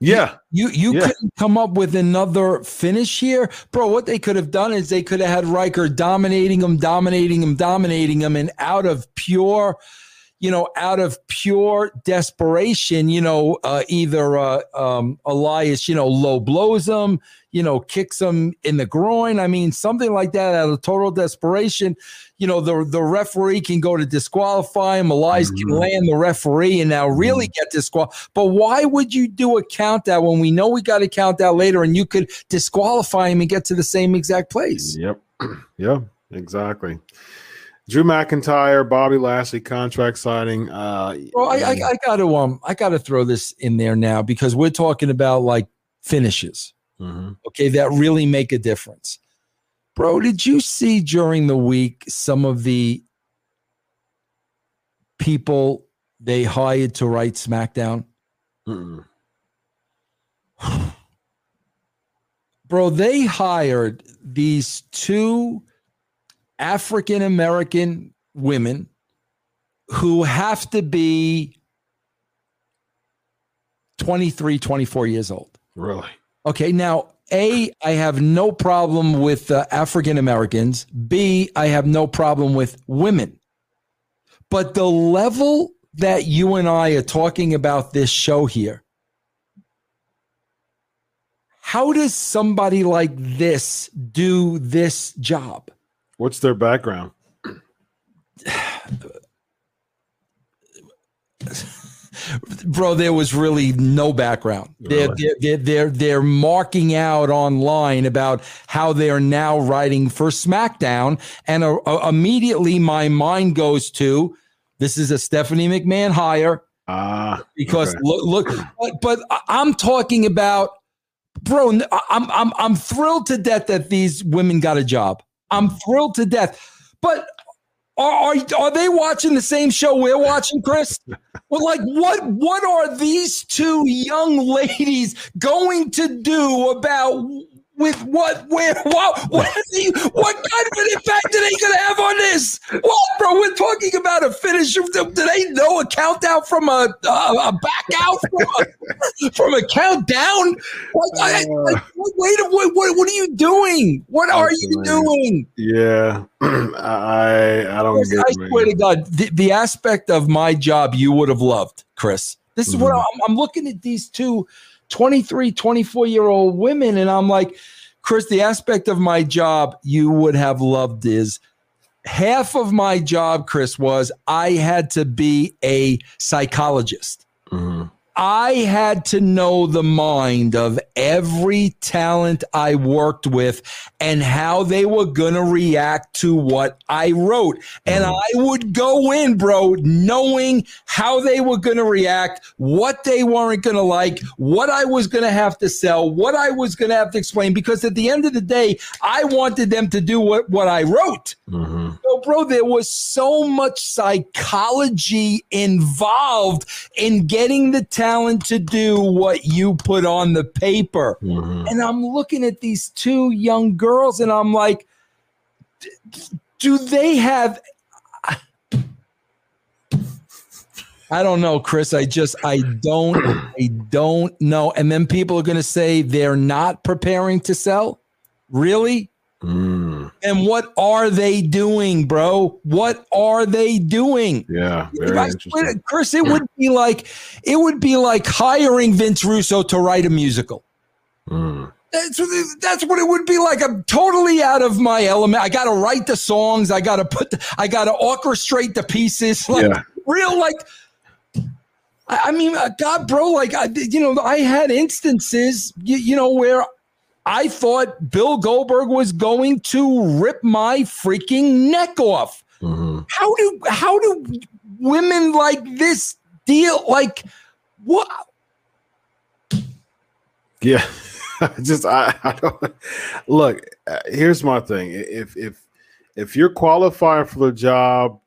Yeah, You you Yeah. couldn't come up with another finish here, bro. What they could have done is they could have had Ryker dominating him, dominating him, dominating him, and out of pure, you know, out of pure desperation, you know, uh, either uh, um, Elias, you know, low blows him, you know, kicks him in the groin. I mean, something like that out of total desperation. You know, the the referee can go to disqualify him. Elias can Mhm. land the referee and now really get disqualified. But why would you do a count out when we know we got to count out later and you could disqualify him and get to the same exact place? Yep. [CLEARS THROAT] yeah, exactly. Drew McIntyre, Bobby Lashley contract signing. Uh, Well, I, I, I got to um, I got to throw this in there now because we're talking about like finishes, mhm. okay, that really make a difference. Bro, did you see during the week some of the people they hired to write SmackDown? [SIGHS] Bro they hired these two african american women who have to be 23 24 years old Really? okay now a i have no problem with uh, african americans b i have no problem with women but the level that you and i are talking about this show here how does somebody like this do this job? What's their background? [SIGHS] bro, there was really no background. They're, Really? they're, they're, they're marking out online about how they're now writing for SmackDown. And uh, uh, immediately my mind goes to this is a Stephanie McMahon hire Ah, because okay. look, look but, but I'm talking about, bro. I'm I'm I'm thrilled to death that these women got a job. I'm thrilled to death, but. Are, are are they watching the same show we're watching, Chris? Well, like what what are these two young ladies going to do about with what where what what are they, what kind of an impact are they going to have on this? What, bro? We're talking about a finish. Do they know a countdown from a a, a back out from a, [LAUGHS] from a countdown? Like, I, like, wait, what, what what are you doing? What are you doing? yeah. [CLEARS THROAT] I I don't Chris, get I swear to God, the, the aspect of my job you would have loved, Chris. This is what Mhm. I'm, I'm looking at these two 23, 24 year old women, and I'm like, Chris, the aspect of my job you would have loved is half of my job, Chris, was I had to be a psychologist. Mhm. I had to know the mind of every talent I worked with and how they were going to react to what I wrote. And Mhm. I would go in, bro, knowing how they were going to react, what they weren't going to like, what I was going to have to sell, what I was going to have to explain. Because at the end of the day, I wanted them to do what, what I wrote. Mhm. So, bro, there was so much psychology involved in getting the talent to do what you put on the paper. Mhm. And I'm looking at these two young girls and I'm like, do they have. I don't know, Chris. I just, I don't, I don't know. And then people are going to say they're not preparing to sell. Really? Mm. And what are they doing, bro? What are they doing? Yeah, very I interesting. Chris, it would be like it would be like hiring Vince Russo to write a musical. Mm. That's that's what it would be like. I'm totally out of my element. I got to write the songs. I got to put. The, I got to orchestrate the pieces. [LAUGHS] Like Yeah. real, like. I I mean, uh, God, bro, like I, you know, I had instances, you, you know, where I thought Bill Goldberg was going to rip my freaking neck off. Mhm. How do how do women like this deal? Like what? Yeah, [LAUGHS] just I, I don't look. uh, Here's my thing: if if if you're qualified for the job,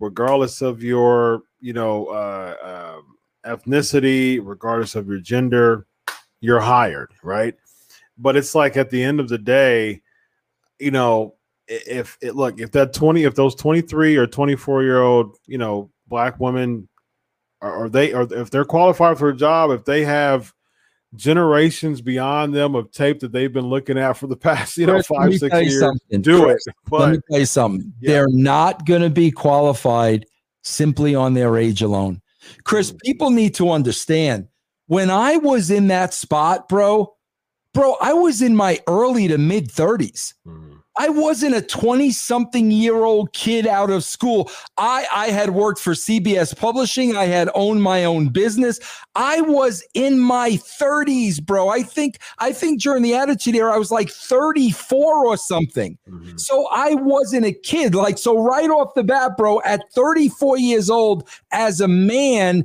regardless of your you know uh, um, ethnicity, regardless of your gender, you're hired, right? But it's like at the end of the day, you know, if it look if that twenty if those twenty three or twenty four year old you know black women are, are they or if they're qualified for a job, if they have generations beyond them of tape that they've been looking at for the [LAUGHS] past, you know, Chris, five, six years. something. Do Chris, it. Let me tell you something. Yeah. They're not going to be qualified simply on their age alone. Chris, Mhm. people need to understand when I was in that spot, bro, bro, I was in my early to mid 30s. Mhm. I wasn't a 20 something year old kid out of school. I, I had worked for CBS Publishing. I had owned my own business. I was in my 30s, bro. I think, I think during the attitude era, I was like 34 or something. Mhm. So I wasn't a kid. Like, so right off the bat, bro, at 34 years old, as a man,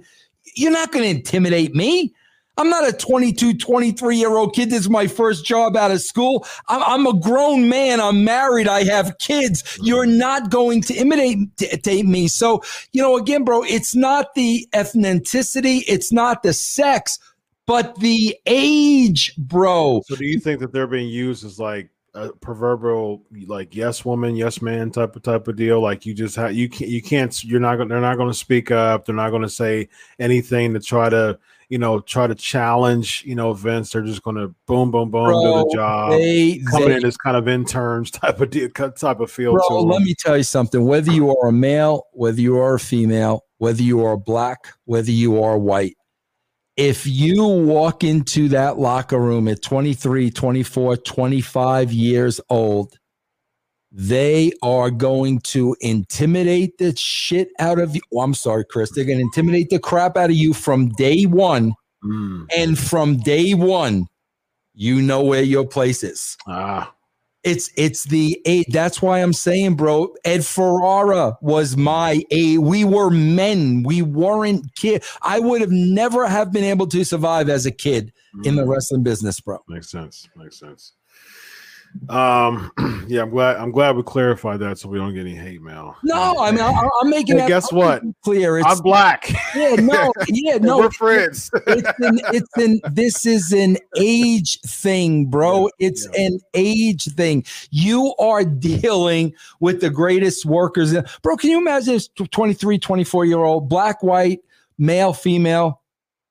you're not going to intimidate me. I'm not a 22, 23 year old kid. This is my first job out of school. I'm, I'm a grown man. I'm married. I have kids. You're not going to imitate me. So, you know, again, bro, it's not the ethnicity, it's not the sex, but the age, bro. So do you think that they're being used as like a proverbial like yes woman, yes man type of type of deal? Like you just have you can't you can't you're not going they're not going to speak up. They're not going to say anything to try to you know try to challenge you know Vince. They're just going to boom boom boom do the job. They, Coming they in as kind of interns [LAUGHS] type of deal, type of feel. Bro, let them. me tell you something. Whether you are a male, whether you are a female, whether you are black, whether you are white, if you walk into that locker room at 23, 24, 25 years old, They are going to intimidate the shit out of you. Oh, I'm sorry, Chris. They're going to intimidate the crap out of you from day one. Mm. And from day one, you know where your place is. Ah, It's it's the eight. That's why I'm saying, bro. Ed Ferrara was my a. We were men. We weren't kid. I would have never have been able to survive as a kid in the mm. wrestling business, bro. makes sense. Makes sense. Um, [CLEARS THROAT] yeah, I'm glad. I'm glad we clarified that so we don't get any hate mail. No, I mean I, I'm making that guess what? Clear. It's I'm black. yeah, no, [LAUGHS] yeah, no. we're friends. it's an, it's an this is an age thing bro Yeah, it's yeah. an age thing you are dealing with the greatest workers bro can you imagine this 23 24 year old black white male female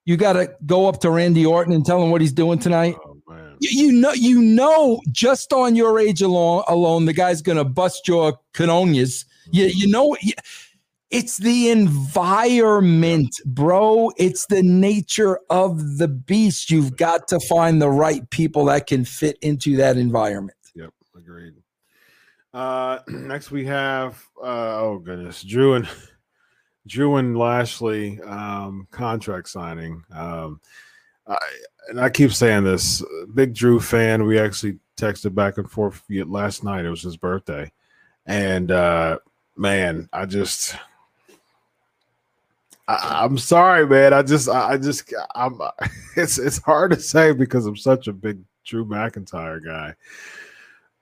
you got to go up to randy orton and tell him what he's doing tonight oh. You, know you know just on your age alone alone the guy's gonna bust your canonias you, you know it's the environment bro it's the nature of the beast you've got to find the right people that can fit into that environment Yep, agreed. Uh, [CLEARS THROAT] next we have uh, oh goodness, Drew and [LAUGHS] Drew and Lashley um, contract signing. Um, I, and I keep saying this, big Drew fan. We actually texted back and forth last night. It was his birthday, and uh, man, I just. I, I'm sorry, man. I just, I I just, I'm. [LAUGHS] It's it's hard to say because I'm such a big Drew McIntyre guy,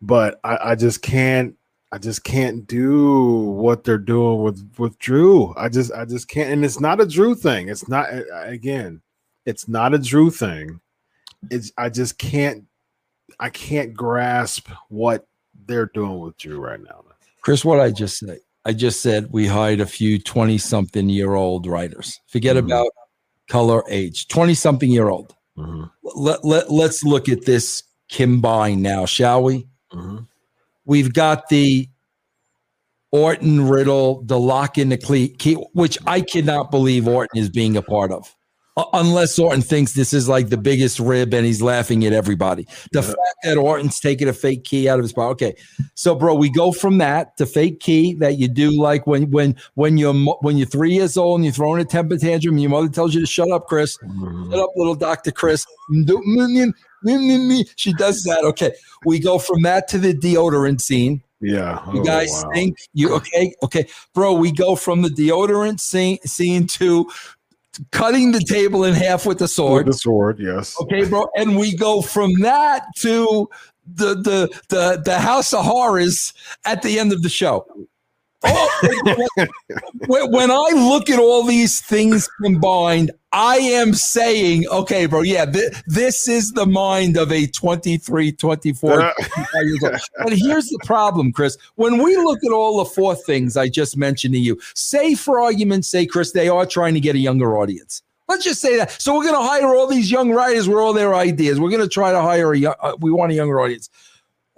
but I, I just can't. I just can't do what they're doing with with Drew. I just, I just can't. And it's not a Drew thing. It's not. Again, it's not a Drew thing. It's. I just can't. I can't grasp what they're doing with Drew right now. chris what i just said i just said we hired a few 20 something year old writers forget Mhm. about color age 20 something year old Mhm, let, let, let's look at this combine now shall we mhm. We've got the Orton Riddle, the lock in the key, which I cannot believe Orton is being a part of. U- Unless Orton thinks this is like the biggest rib and he's laughing at everybody. The Yeah. fact that Orton's taking a fake key out of his pocket. Okay. So bro, we go from that to fake key that you do like when when when you're when you're three years old and you're throwing a temper tantrum and your mother tells you to shut up, Chris. Mhm. Shut up, little Dr. Chris. She does that. Okay. We go from that to the deodorant scene. Yeah. You Oh, guys wow. think you okay? Okay, bro. We go from the deodorant scene, scene to cutting the table in half with the With sword. the sword? Yes. Okay, bro. And we go from that to the the the the House of Horrors at the end of the show. Oh, [LAUGHS] when, I look at all these things combined, I am saying, okay, bro, yeah, th- this is the mind of a 23, 24, 25 years old. But here's the problem, Chris. When we look at all the four things I just mentioned to you, say for argument's sake, Chris, they are trying to get a younger audience. Let's just say that. So we're going to hire all these young writers with all their ideas. We're going to try to hire a young, uh, we want a younger audience.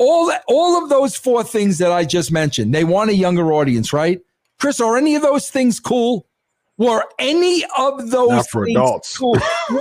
All that, all of those four things that I just mentioned, they want a younger audience, right? Chris, are any of those things cool? Were any of those Not for things adults. cool?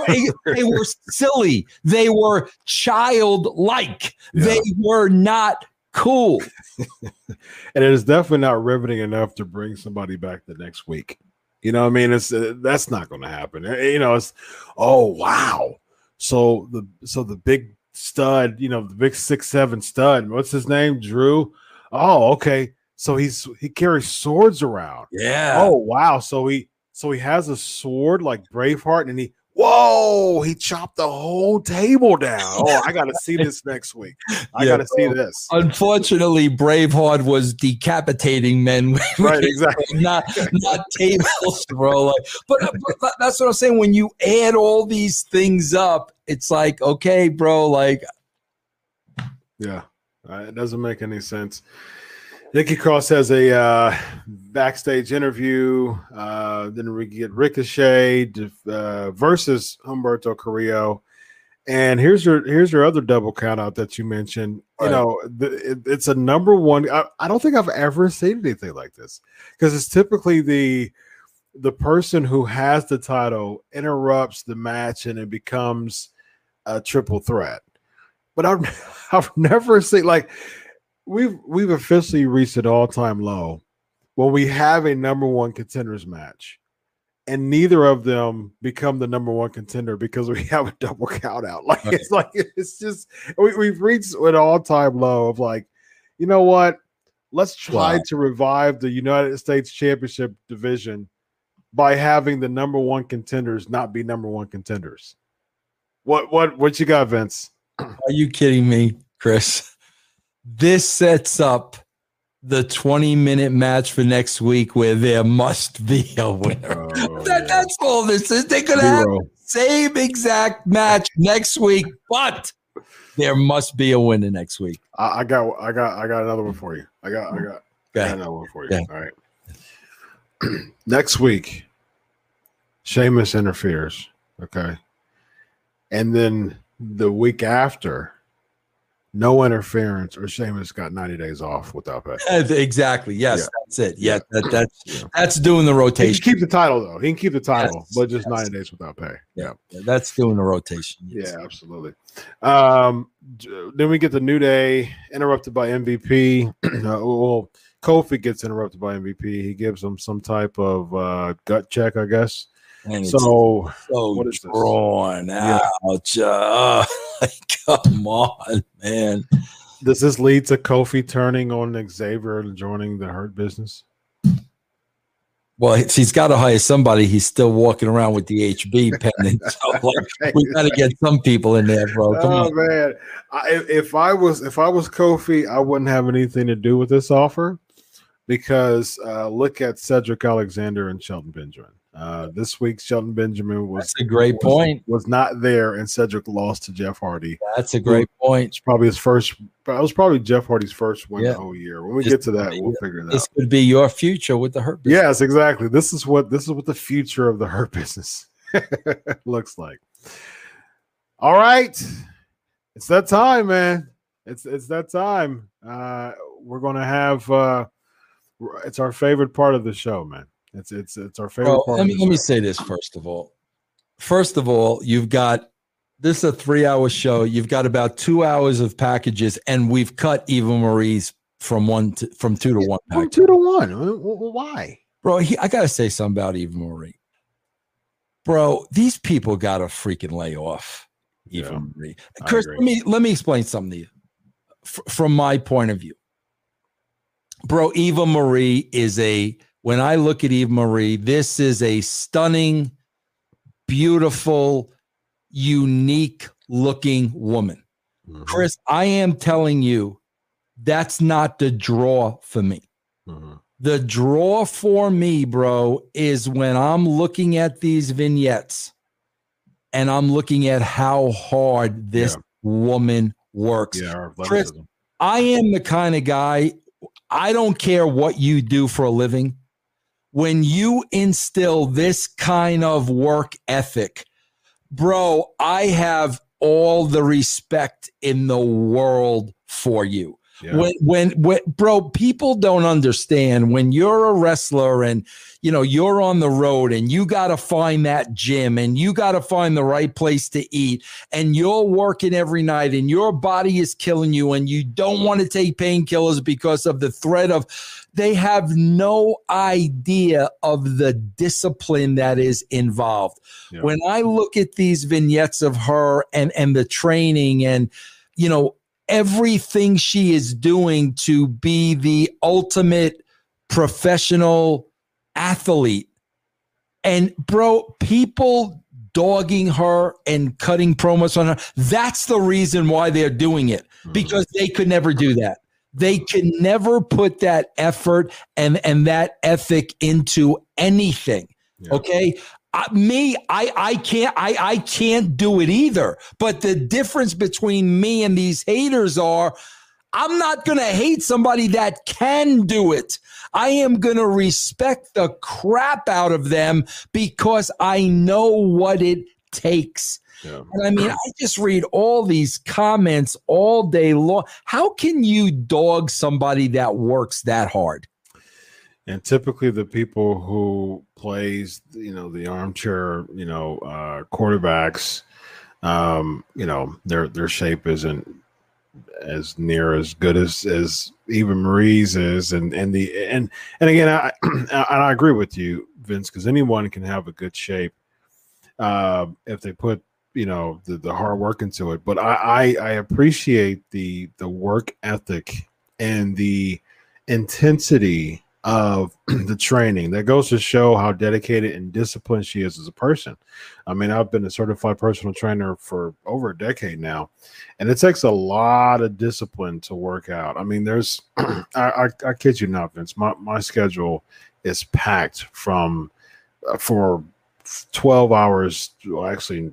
they, they were silly. They were childlike. Yeah. They were not cool. [LAUGHS] and it is definitely not riveting enough to bring somebody back the next week. You know, I mean, it's uh, that's not going to happen. Uh, You know, it's oh wow. So the so the big stud, you know, the big six seven stud. What's his name? Drew. Oh, okay. So he's he carries swords around. Yeah. Oh wow. So he so he has a sword like Braveheart, and he whoa, he chopped the whole table down. Oh, I got to see this next week. I Yeah, got to see this. Unfortunately, Braveheart was decapitating men. [LAUGHS] Right, exactly. [LAUGHS] not not tables, [LAUGHS] bro. Like, but, but that's what I'm saying. When you add all these things up, it's like, okay, bro. Like, Yeah, uh, it doesn't make any sense. Nikki Cross has a uh, backstage interview. Uh, then we get Ricochet uh, versus Humberto Carrillo. And here's your here's your other double count out that you mentioned. You Right. know, the, it, it's a number one. I, I don't think I've ever seen anything like this because it's typically the the person who has the title interrupts the match and it becomes a triple threat. But I've [LAUGHS] I've never seen like we've we've officially reached an all time low when we have a number one contenders match, and neither of them become the number one contender because we [LAUGHS] have a double count out. [LAUGHS] Like it's like it's just we, we've reached an all time low of like, you know what? Let's try Wow. to revive the United States Championship division by having the number one contenders not be number one contenders. What what what you got, Vince? [CLEARS THROAT] Are you kidding me, Chris? This sets up the 20 minute match for next week where there must be a winner. Oh, [LAUGHS] That, yeah. That's all this is. They're going to have the same exact match next week, but there must be a winner next week. I, I got I got I got another one for you. I got I got, I got another one for you. All right. [CLEARS THROAT] Next week, Sheamus interferes. Okay. And then the week after, no interference, or Sheamus got 90 days off without pay. Exactly. Yes, Yeah. that's it. Yeah, that, that's Yeah. that's doing the rotation. He can keep the title though. He can keep the title, Yes, but just yes. 90 days without pay. Yeah. That's doing the rotation. yes. Yeah, absolutely. Um, then we get the New Day interrupted by MVP. [CLEARS THROAT] uh, well, Kofi gets interrupted by MVP. He gives him some type of uh, gut check, I guess. And So so what is this? drawn Yeah. out. [LAUGHS] Uh, come on, man. does this lead to Kofi turning on Xavier and joining the Hurt business? Well, he's- got to hire somebody. He's still walking around with the HB pendant. [LAUGHS] So like, we got to get some people in there, bro. Come oh on. man, I, if- if I was if I was Kofi, I wouldn't have anything to do with this offer because uh, look at Cedric Alexander and Shelton Benjamin. Uh, this week, Shelton Benjamin was That's a great was- point. Was not there, and Cedric lost to Jeff Hardy. That's a great point. It's probably his first. That was probably Jeff Hardy's first win Yeah. the whole year. When we get to that, we'll figure it This out. could be your future with the hurt. business. Yes, exactly. This is what this is what the future of the hurt business [LAUGHS] looks like. All right, it's that time, man. It's it's that time. Uh, we're gonna have. Uh, it's our favorite part of the show, man. It's it's it's our favorite Well, part. let me let me say this first of all. First of all, you've got this is a three hour show. You've got about two hours of packages, and we've cut Eva Marie's from one to from two to one From package. two to one. Wh- wh- Why? Bro, he, I gotta say something about Eva Marie. Bro, these people gotta freaking lay off Eva Yeah, Marie. Chris, let me let me explain something to you F- from my point of view. Bro, Eva Marie is a when I look at Eva Marie, this is a stunning, beautiful, unique looking woman. Mhm, Chris, I am telling you, that's not the draw for me. mhm. The draw for me, bro, is when I'm looking at these vignettes and I'm looking at how hard this Yeah. woman works. Yeah, Chris. I am the kind of guy, I don't care what you do for a living. When you instill this kind of work ethic, bro, I have all the respect in the world for you. Yeah. When, when, when, bro, people don't understand when you're a wrestler and you know you're on the road and you got to find that gym and you got to find the right place to eat and you're working every night and your body is killing you and you don't want to take painkillers because of the threat of they have no idea of the discipline that is involved Yeah. when i look at these vignettes of her and and the training and you know everything she is doing to be the ultimate professional athlete and bro people dogging her and cutting promos on her that's the reason why they're doing it Mhm. because they could never do that they can never put that effort and and that ethic into anything Yeah. okay? I, me i i can't i i can't do it either. But the difference between me and these haters are i'm not going to hate somebody that can do it. I am going to respect the crap out of them because i know what it takes Yeah. and I mean, I just read all these comments all day long. How can you dog somebody that works that hard? and typically the people who plays you know the armchair you know uh quarterbacks um you know their their shape isn't as near as good as as Eva Marie's is, and and the and and again, I [CLEARS THROAT] and I agree with you, Vince, because anyone can have a good shape uh, if they put you know the, the hard work into it. But I, I I appreciate the the work ethic and the intensity of [CLEARS THROAT] the training that goes to show how dedicated and disciplined she is as a person. I mean, I've been a certified personal trainer for over a decade now, and it takes a lot of discipline to work out. I mean, there's, [CLEARS THROAT] I, I, I kid you not, Vince, my, my schedule is packed from uh, for 12 hours, well, actually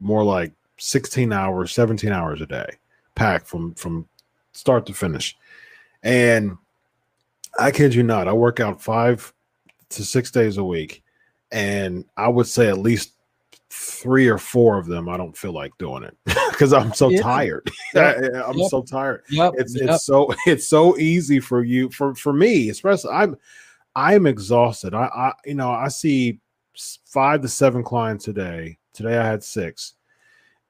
more like 16 hours, 17 hours a day, packed from from start to finish. And I kid you not, I work out five to six days a week, and I would say at least three or four of them I don't feel like doing it [LAUGHS] because I'm so yeah. tired. [LAUGHS] Yeah. I'm yep. so tired. Yep. It's yep. it's so [LAUGHS] it's so easy for you for for me, especially I'm I'm exhausted. I I you know I see five to seven clients a day. Today I had six,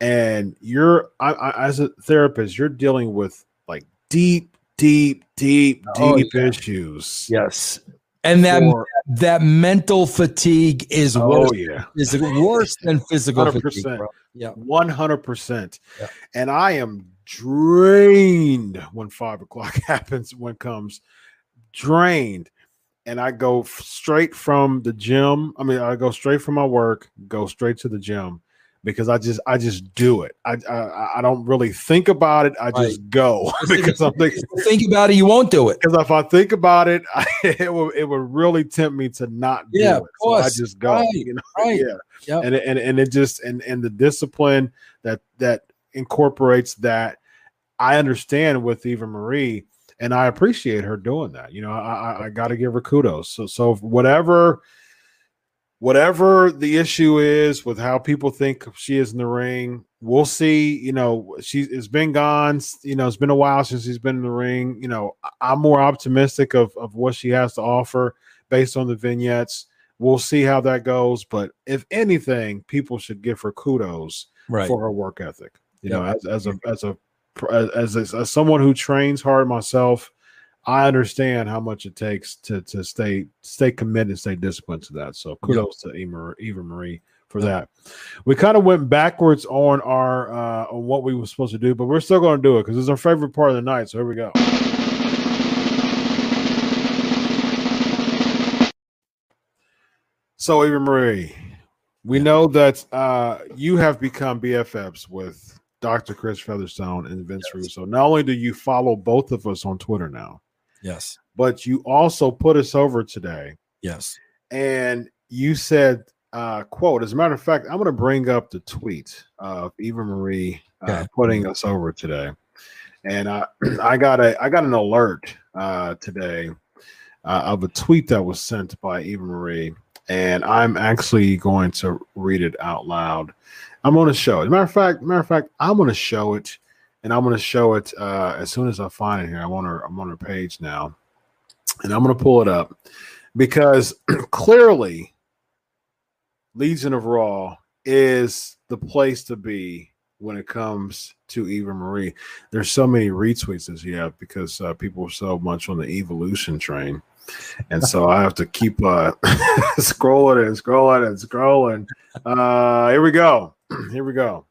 and you're I, I as a therapist, you're dealing with like deep deep, deep, oh, deep yeah. issues. Yes. And that for, that mental fatigue is oh, worse, yeah. is worse than physical 100%, fatigue. Bro. Yeah. 100%. Yeah. And I am drained when five o'clock [LAUGHS] happens, when comes drained. And I go straight from the gym. I mean, I go straight from my work, go straight to the gym because I just I just do it. I I, I don't really think about it. I just go [LAUGHS] because I'm thinking. Think about it, you won't do it. Because if I think about it, I, [LAUGHS] it would it would really tempt me to not yeah, do it. So I just go. Right. You know? [LAUGHS] Right. Yeah. Yep. And and and it just and and the discipline that that incorporates that. I understand with Eva Marie, and I appreciate her doing that. You know, I I, I got to give her kudos. So so whatever whatever the issue is with how people think she is in the ring, we'll see. You know, she has been gone. You know, it's been a while since she's been in the ring. You know, I'm more optimistic of of what she has to offer based on the vignettes. We'll see how that goes. But if anything, people should give her kudos right. for her work ethic. You know, as, as a as a as, as, as someone who trains hard myself, I understand how much it takes to to stay stay committed, stay disciplined to that. So kudos to Eva, Eva Marie for that. We kind of went backwards on our uh, on what we were supposed to do, but we're still going to do it because it's our favorite part of the night. So here we go. So Eva Marie, we know that uh, you have become BFFs with Dr. Chris Featherstone and Vince yes. Russo. Not only do you follow both of us on Twitter now, Yes. But you also put us over today. Yes. And you said, uh, quote, as a matter of fact, I'm going to bring up the tweet of Eva Marie uh, okay. putting us over today. And I, [CLEARS THROAT] I got a, I got an alert uh, today uh, of a tweet that was sent by Eva Marie, and I'm actually going to read it out loud. I'm to show it. As a matter of fact, matter of fact, I'm to show it and I'm to show it uh, as soon as I find it here. I'm on her. I'm on her page now, and I'm to pull it up because [CLEARS THROAT] clearly, Legion of Raw is the place to be when it comes to Eva Marie. There's so many retweets as you have because uh, people are so much on the evolution train. And so I have to keep uh, [LAUGHS] scrolling and scrolling and scrolling. Uh, here we go. [CLEARS THROAT] Here we go.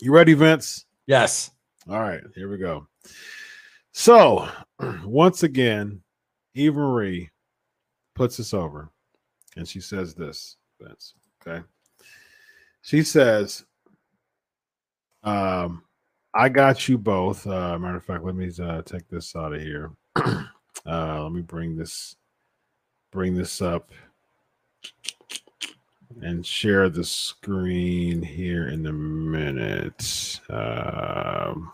You ready, Vince? Yes. All right, here we go. So, [CLEARS THROAT] once again, Eva Marie puts us over and she says this, Vince. Okay. She says, um, I got you both. Uh, matter of fact, let me uh, take this out of here. [CLEARS THROAT] uh, let me bring this bring this up and share the screen here in a minute. Um,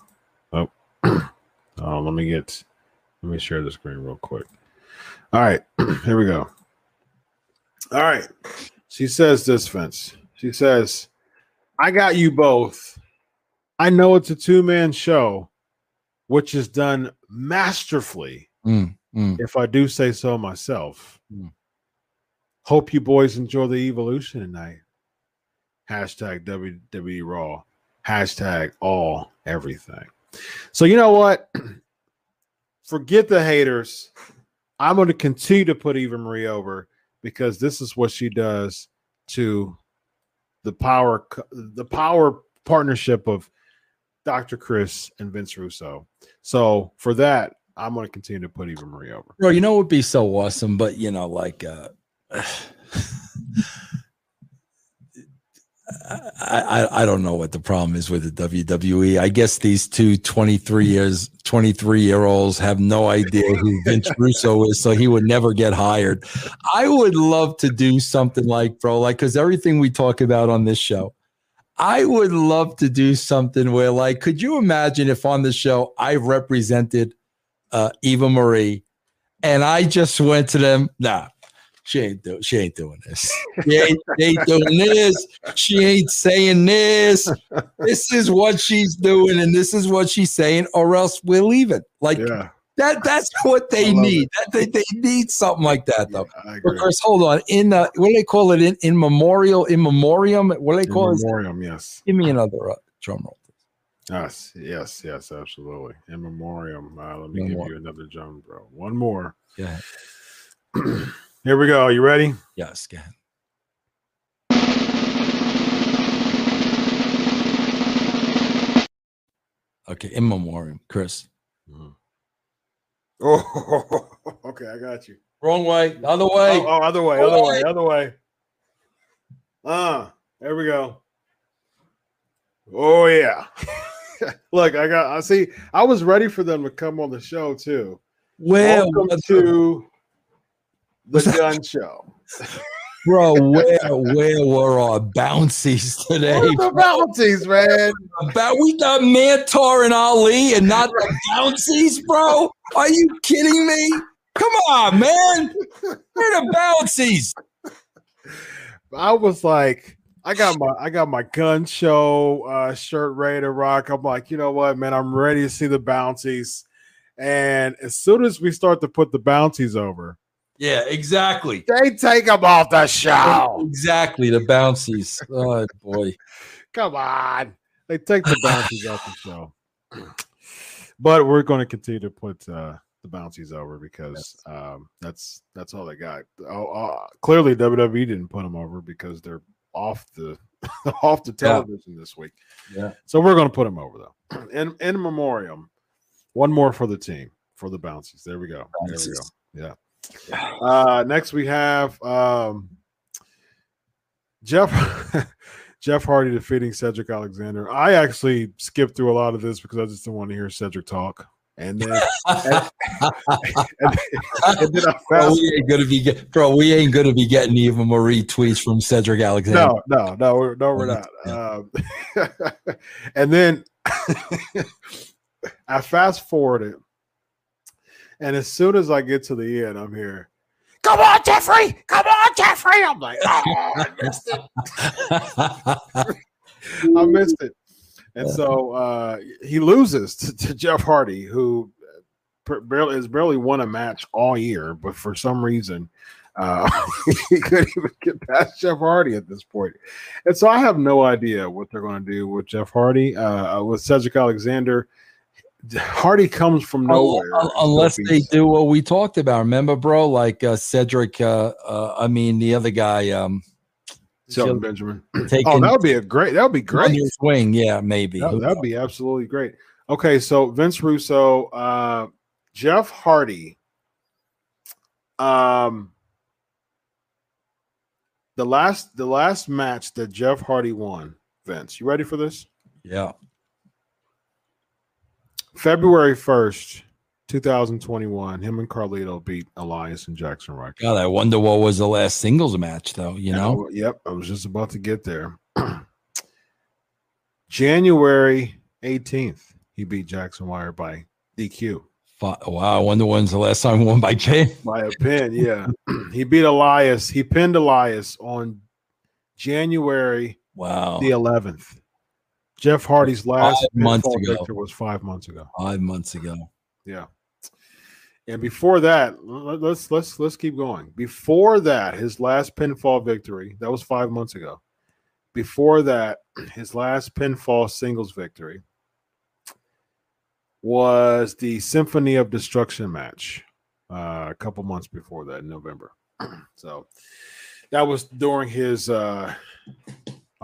oh, oh, [CLEARS THROAT] let me get, let me share the screen real quick. All right, [CLEARS THROAT] here we go. All right, she says this, Vince. She says, I got you both. I know it's a two man show, which is done masterfully, mm, mm. if I do say so myself. Mm. Hope you boys enjoy the evolution tonight. Hashtag WWE Raw. Hashtag all everything. So you know what? [CLEARS THROAT] Forget the haters. I'm going to continue to put Eva Marie over because this is what she does to the power the power partnership of Dr. Chris and Vince Russo. So for that, I'm going to continue to put Eva Marie over. Bro, you know what would be so awesome, but you know, like uh I, I, don't know what the problem is with the WWE. I guess these two 23 years 23 year olds have no idea who Vince [LAUGHS] Russo is, so he would never get hired. I would love to do something like, bro, like because everything we talk about on this show, I would love to do something where, like, could you imagine if on the show I represented uh, Eva Marie and I just went to them, nah, she ain't do, she ain't doing this. She ain't, she ain't doing this. She ain't saying this. This is what she's doing, and this is what she's saying, or else we're leaving. Like yeah. that. That's what they need. That, they, they need something like that, though. Yeah, because hold on, in uh, what do they call it? In, in memorial, in memoriam. What do they call in it? Memoriam. Yes. Give me another uh, drum roll. Yes, yes, yes, absolutely. In memoriam. Uh, let me give you another drum, bro. One more. Yeah. [CLEARS THROAT] Here we go. You ready? Yes, go ahead. Okay, in memoriam, Chris. Mm-hmm. Oh, [LAUGHS] okay, I got you. Wrong way, other way. Oh, oh other way, other, way. way, other way. Ah, there we go. Oh yeah. [LAUGHS] Look, I got. I see. I was ready for them to come on the show too. Well, welcome to the gun show. Bro, [LAUGHS] where where were our bouncies today? the bouncies, man. About we got Mansoor and Ali and not the bouncies, bro. Are you kidding me? Come on, man. Where the bouncies? I was like, I got my I got my gun show uh, shirt ready to rock. I'm like, you know what, man? I'm ready to see the bouncies. And as soon as we start to put the bouncies over, yeah, exactly. They take them off the show. Exactly, the bouncies. Oh boy. Come on. They take the bouncies off the show. But we're going to continue to put uh, the bouncies over because um, that's that's all they got. Oh, uh, clearly WWE didn't put them over because they're off the [LAUGHS] off the television yeah. this week. Yeah. So we're going to put them over though. [CLEARS THROAT] In in memoriam, one more for the team for the bouncies. There we go. There we go. Yeah. Uh, next we have um, Jeff [LAUGHS] Jeff Hardy defeating Cedric Alexander. I actually skipped through a lot of this because I just didn't want to hear Cedric talk. And then, and, and, and then bro, we ain't gonna be get, bro. We ain't gonna be getting even more retweets from Cedric Alexander. No, no, no, we're, no, we're not. Um, [LAUGHS] and then [LAUGHS] I fast forwarded and as soon as I get to the end, I'm here. Come on, Jeffrey! Come on, Jeffrey! I'm like, oh, I missed it. [LAUGHS] I missed it. And so uh, he loses to, to, Jeff Hardy, who barely has barely won a match all year, but for some reason uh, [LAUGHS] he couldn't even get past Jeff Hardy at this point. And so I have no idea what they're going to do with Jeff Hardy, uh, with Cedric Alexander. Hardy comes from nowhere. Unless they do what we talked about. Remember, bro? Like uh, Cedric, uh, uh, I mean, the other guy. Um, Shelton Benjamin. [CLEARS THROAT] oh, that would be a great. That would be great. Swing, yeah, maybe. That would be absolutely great. Okay, so Vince Russo, uh, Jeff Hardy. Um, the last the last match that Jeff Hardy won. Vince, you ready for this? Yeah. February 1st, 2021, him and Carlito beat Elias and Jaxson Ryker. God, I wonder what was the last singles match, though. You know? yep, I was just about to get there. [CLEARS THROAT] January 18th, he beat Jaxson Ryker by DQ. Wow, I wonder when's the last time won by [LAUGHS] pin. By a pin, yeah. [CLEARS THROAT] he beat Elias. He pinned Elias on January wow the 11th. Jeff Hardy's last month ago was five months ago. Five months ago. Yeah. And before that, let's let's let's keep going. Before that, his last pinfall victory, that was five months ago. Before that, [CLEARS THROAT] his last pinfall singles victory was the Symphony of Destruction match uh, a couple months before that in November. [CLEARS THROAT] so that was during his. Uh,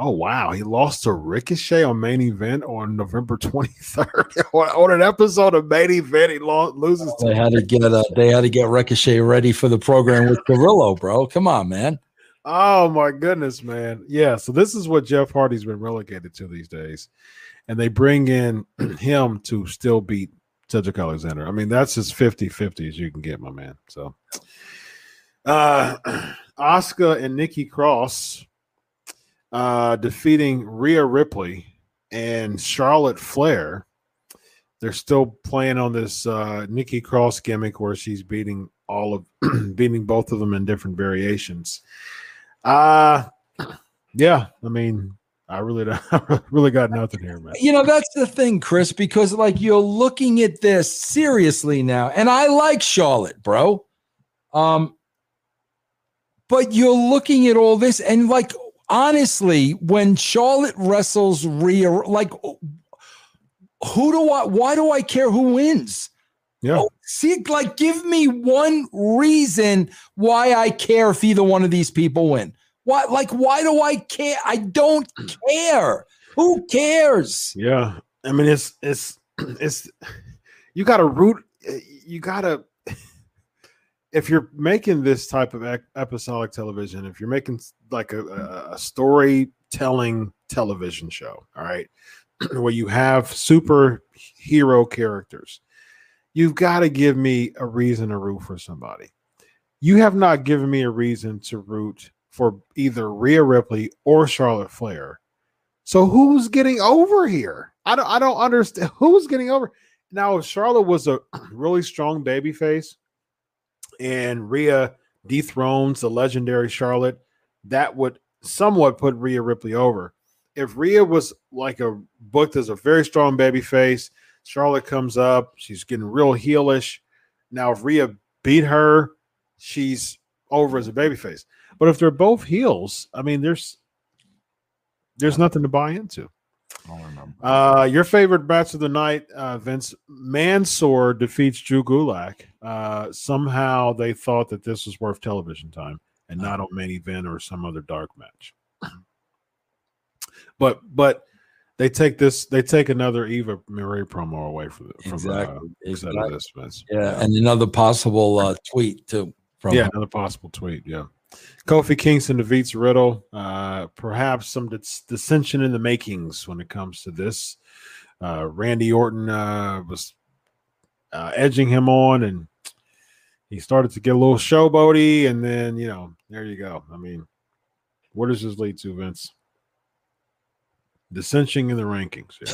oh wow, he lost to Ricochet on main event on November [LAUGHS] 23rd. [LAUGHS] on an episode of main event, he lost, loses. They had to get uh, they had to get Ricochet ready for the program with Carrillo, bro. Come on, man. Oh my goodness, man. Yeah, so this is what Jeff Hardy's been relegated to these days. And they bring in [CLEARS THROAT] him to still beat Cedric Alexander. I mean, that's as 50-50 as you can get, my man. So uh [CLEARS THROAT] Asuka and Nikki Cross uh defeating Rhea Ripley and Charlotte Flair. They're still playing on this uh Nikki Cross gimmick where she's beating all of [CLEARS THROAT] beating both of them in different variations. Uh yeah, I mean, I really don't, [LAUGHS] really got nothing here, man. You know, that's the thing, Chris, because like you're looking at this seriously now, and I like Charlotte, bro. Um, but you're looking at all this, and like honestly, when Charlotte wrestles Rhea, like who do I why do I care who wins? Yeah. Oh, see, like, give me one reason why I care if either one of these people win. Why, like, why do I care? I don't care. Who cares? Yeah. I mean, it's, it's, [CLEARS THROAT] it's, you got to root, you got to, if you're making this type of episodic television, if you're making like a, a storytelling television show, all right, [CLEARS THROAT] where you have superhero characters, you've got to give me a reason to root for somebody. You have not given me a reason to root for either Rhea Ripley or Charlotte Flair. So who's getting over here? I don't I don't understand who's getting over. Now, if Charlotte was a [CLEARS THROAT] really strong baby face and Rhea dethrones the legendary Charlotte, that would somewhat put Rhea Ripley over. If Rhea was like a booked as a very strong baby face, Charlotte comes up. She's getting real heelish. Now, if Rhea beat her, she's over as a babyface. But if they're both heels, I mean, there's there's nothing to buy into. Uh, your favorite match of the night, uh, Vince Mansoor defeats Drew Gulak. Uh, somehow they thought that this was worth television time and not on main event or some other dark match. [CLEARS THROAT] But but they take this they take another Eva Marie promo away from, the, from exactly. Uh, exactly. this. Yeah, yeah, and another possible uh, tweet too. From yeah, another possible tweet. Yeah. Kofi Kingston defeats Riddle. Uh, perhaps some dis- dissension in the makings when it comes to this. Uh, Randy Orton uh, was uh, edging him on, and he started to get a little showboaty. And then, you know, there you go. I mean, where does this lead to, Vince? Dissension in the rankings. Yeah.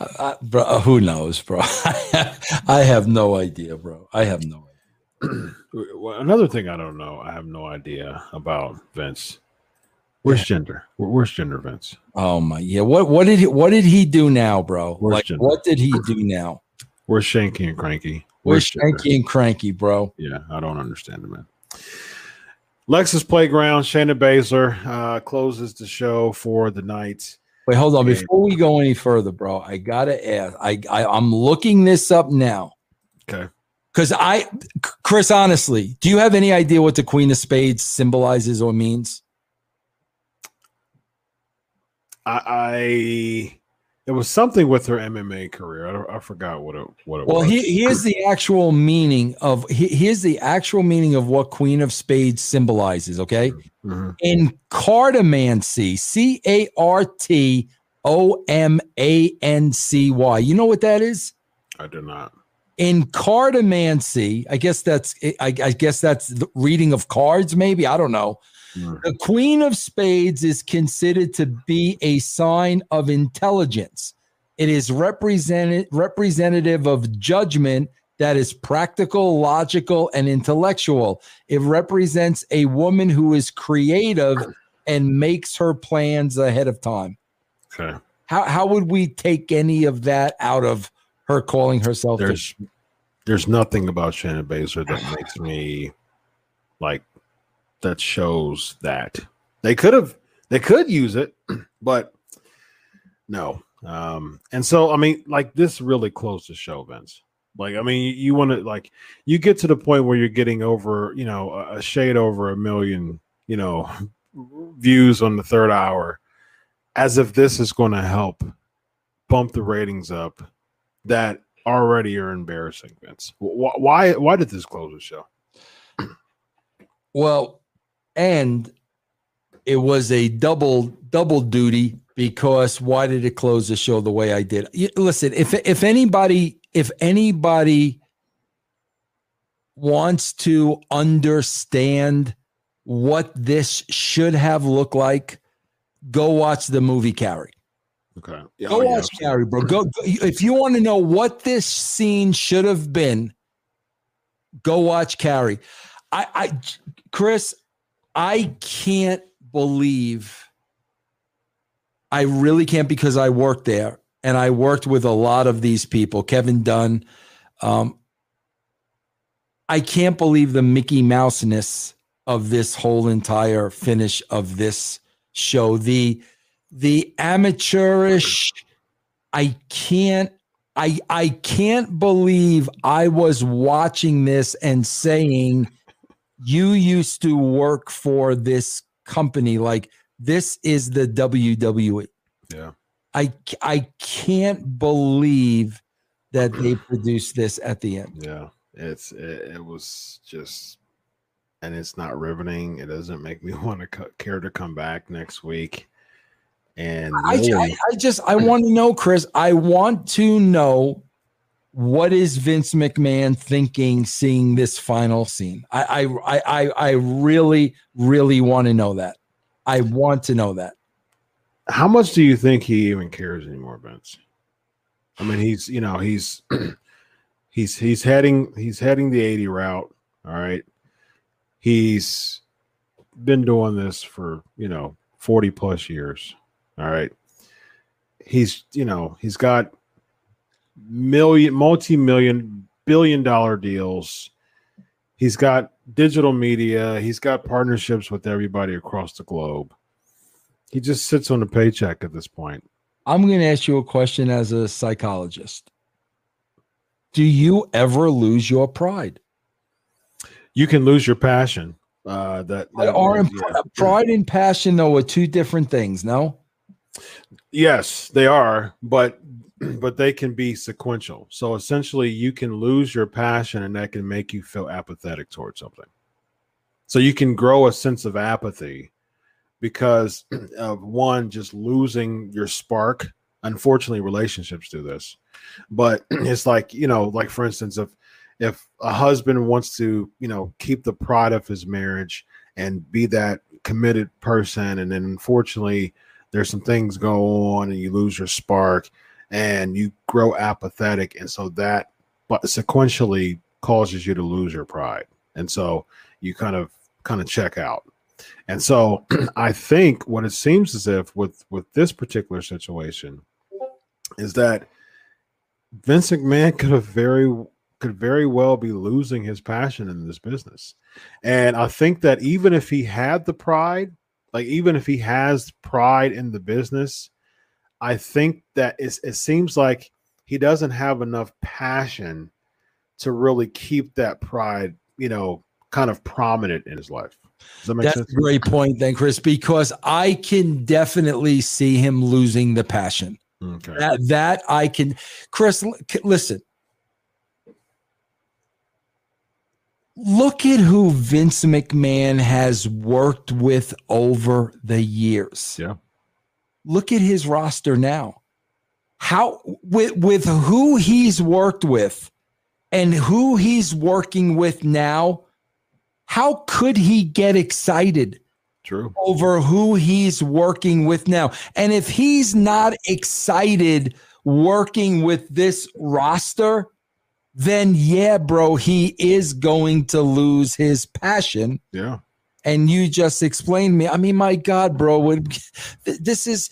[LAUGHS] I, bro, uh, who knows, bro? [LAUGHS] I have no idea, bro. I have no idea. Well, another thing I don't know, I have no idea about Vince. Where's yeah. Jinder? Where's Jinder, Vince? Oh my, yeah. What what did he what did he do now, bro? Where's like, Jinder? what did he do now? Where's Shanky and Cranky? Where's, Where's Shanky and Cranky, bro? Yeah, I don't understand it, man. Alexa's Playground, Shayna Baszler uh, closes the show for the night. Wait, hold on. Before we go any further, bro, I gotta ask. I, I I'm looking this up now. Okay. Because I, Chris, honestly, do you have any idea what the Queen of Spades symbolizes or means? I, I it was something with her MMA career. I, I forgot what it what it well, was. Well, here's the actual meaning of here's the actual meaning of what Queen of Spades symbolizes. Okay, mm-hmm. in cartomancy, C A R T O M A N C Y. You know what that is? I do not. In cartomancy, I guess that's I, I guess that's the reading of cards. Maybe I don't know. Hmm. The Queen of Spades is considered to be a sign of intelligence. It is represented representative of judgment that is practical, logical, and intellectual. It represents a woman who is creative and makes her plans ahead of time. Okay. How how would we take any of that out of her calling herself? There's the- there's nothing about Shayna Baszler that makes me like that shows that they could have they could use it, [CLEARS THROAT] but no. Um, and so I mean, like this really closed the show, Vince. Like, I mean, you, you want to like you get to the point where you're getting over, you know, a, a shade over a million, you know, [LAUGHS] views on the third hour, as if this is going to help bump the ratings up that already are embarrassing, Vince. Wh- Why? Why did this close the show? [CLEARS THROAT] Well, and it was a double double duty because why did it close the show the way I did? Listen, if if anybody if anybody wants to understand what this should have looked like, go watch the movie Carrie. Okay. Yeah, Go watch Carrie, bro. Go, go if you want to know what this scene should have been. Go watch Carrie. I, I, Chris, I can't believe. I really can't because I worked there and I worked with a lot of these people. Kevin Dunn. Um, I can't believe the Mickey Mouseness of this whole entire finish of this show. The the amateurish i can't i i can't believe i was watching this and saying you used to work for this company like this is the wwe Yeah. i i can't believe that they [CLEARS THROAT] produced this at the end Yeah. It's it, it was just, and it's not riveting. It doesn't make me [LAUGHS] want to co- care to come back next week. And I, really- I, I just I want to know, Chris. I want to know what is Vince McMahon thinking seeing this final scene. I I I I, I really really want to know that. I want to know that. how much do you think he even cares anymore, Vince? I mean, he's you know he's [CLEARS THROAT] he's he's heading he's heading the eighty route. All right, he's been doing this for you know forty plus years. All right, he's you know he's got million multi million billion dollar deals. He's got digital media. He's got partnerships with everybody across the globe. He just sits on a paycheck at this point. I'm going to ask you a question as a psychologist. Do you ever lose your pride? You can lose your passion. Uh, that, that Are yeah. pride and passion though are two different things? No. Yes, they are, but but they can be sequential. So essentially, you can lose your passion, and that can make you feel apathetic towards something. So you can grow a sense of apathy because [CLEARS THROAT] of one just losing your spark. Unfortunately, relationships do this, but [CLEARS THROAT] it's like you know, like for instance, if if a husband wants to you know keep the pride of his marriage and be that committed person, and then unfortunately there's some things go on and you lose your spark and you grow apathetic. And so that but sequentially causes you to lose your pride. And so you kind of kind of check out. And so [CLEARS THROAT] i think what it seems as if with with this particular situation is that vince mcmahon could have very could very well be losing his passion in this business. And i think that even if he had the pride like even if he has pride in the business, I think that it's, it seems like he doesn't have enough passion to really keep that pride, you know, kind of prominent in his life. Does that make That's sense? a great point, then, Chris, because I can definitely see him losing the passion. Okay. That, that I can, Chris, listen. Look at who Vince McMahon has worked with over the years. Yeah. Look at his roster now. How with with who he's worked with and who he's working with now, how could he get excited True. over who he's working with now. And if he's not excited working with this roster, then yeah, bro, he is going to lose his passion. Yeah. And you just explained me. I mean, my God, bro, this is,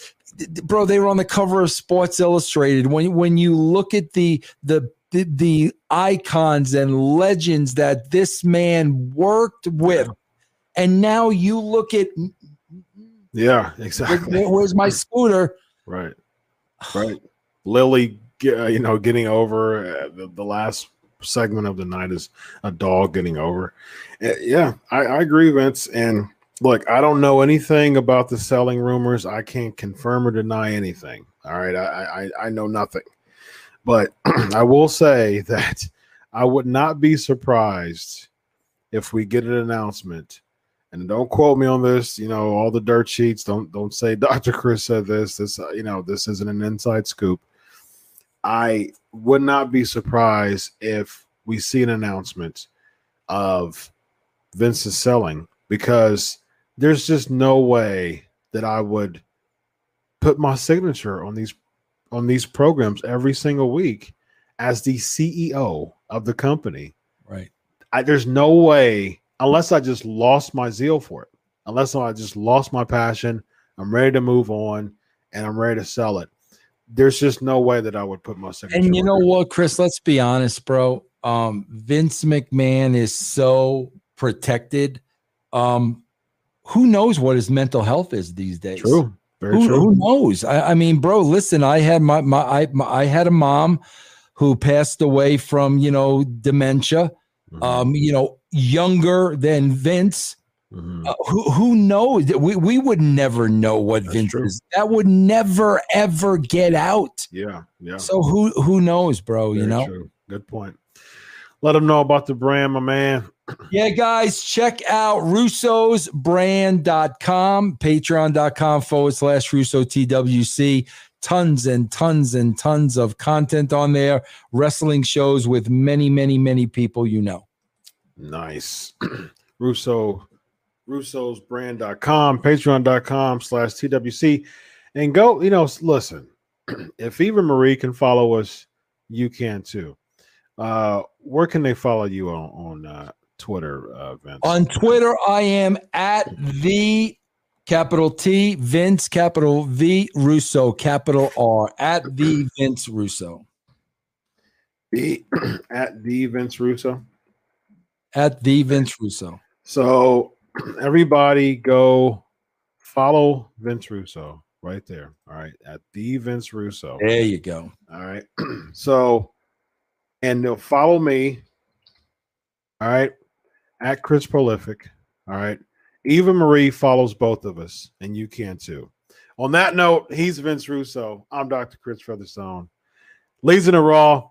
bro. They were on the cover of Sports Illustrated. When when you look at the the the, the icons and legends that this man worked with, and now you look at Yeah. where- Exactly. where's my scooter? right. right? Lily, uh, you know, getting over uh, the, the last segment of the night is a dog getting over. Uh, yeah, I, I agree, Vince. And look, I don't know anything about the selling rumors. I can't confirm or deny anything. All right, I I, I know nothing, but [CLEARS THROAT] I will say [LAUGHS] that I would not be surprised if we get an announcement. And don't quote me on this. You know, all the dirt sheets. Don't don't say [LAUGHS] Dr. Chris said this. This uh, you know this isn't an inside scoop. I would not be surprised if we see an announcement of Vince is selling because there's just no way that I would put my signature on these on these programs every single week as the CEO of the company. Right. I, there's no way unless I just lost my zeal for it. Unless I just lost my passion, I'm ready to move on and I'm ready to sell it. There's just no way that I would put my signature. And you know what, Chris? Let's be honest, bro. Um, Vince McMahon is so protected. Um, who knows what his mental health is these days? True. Very who, true. Who knows? I, I, mean, bro, listen, I had my, my, I, my, I had a mom who passed away from, you know, dementia, mm-hmm. um, you know, younger than Vince. Mm-hmm. Uh, who, who knows? We, we would never know what That's Vince true. is. That would never, ever get out. Yeah. Yeah. So who, who knows, bro? Very you know, true. good point. Let them know about the brand, my man [CLEARS THROAT] yeah, guys, check out russosbrand.com, patreon.com forward slash Russo TWC. Tons and tons and tons of content on there, wrestling shows with many, many, many people you know. Nice. [CLEARS THROAT] Russo, russosbrand.com, patreon.com slash TWC. And go, you know, listen, [CLEARS THROAT] if Eva Marie can follow us, you can too. Uh, where can they follow you on on uh, Twitter, uh, Vince? On Twitter, I am at the capital T Vince capital V Russo capital R at the Vince Russo. The [CLEARS THROAT] at the Vince Russo. At the Vince Russo. So [CLEARS THROAT] everybody go follow Vince Russo right there. All right. At the Vince Russo. There you go. All right. [CLEARS THROAT] so and they'll follow me. All right at Chris Prolific. All right. Eva Marie follows both of us, and you can too. On that note, he's Vince Russo. I'm Dr. Chris Featherstone. Legion of Raw.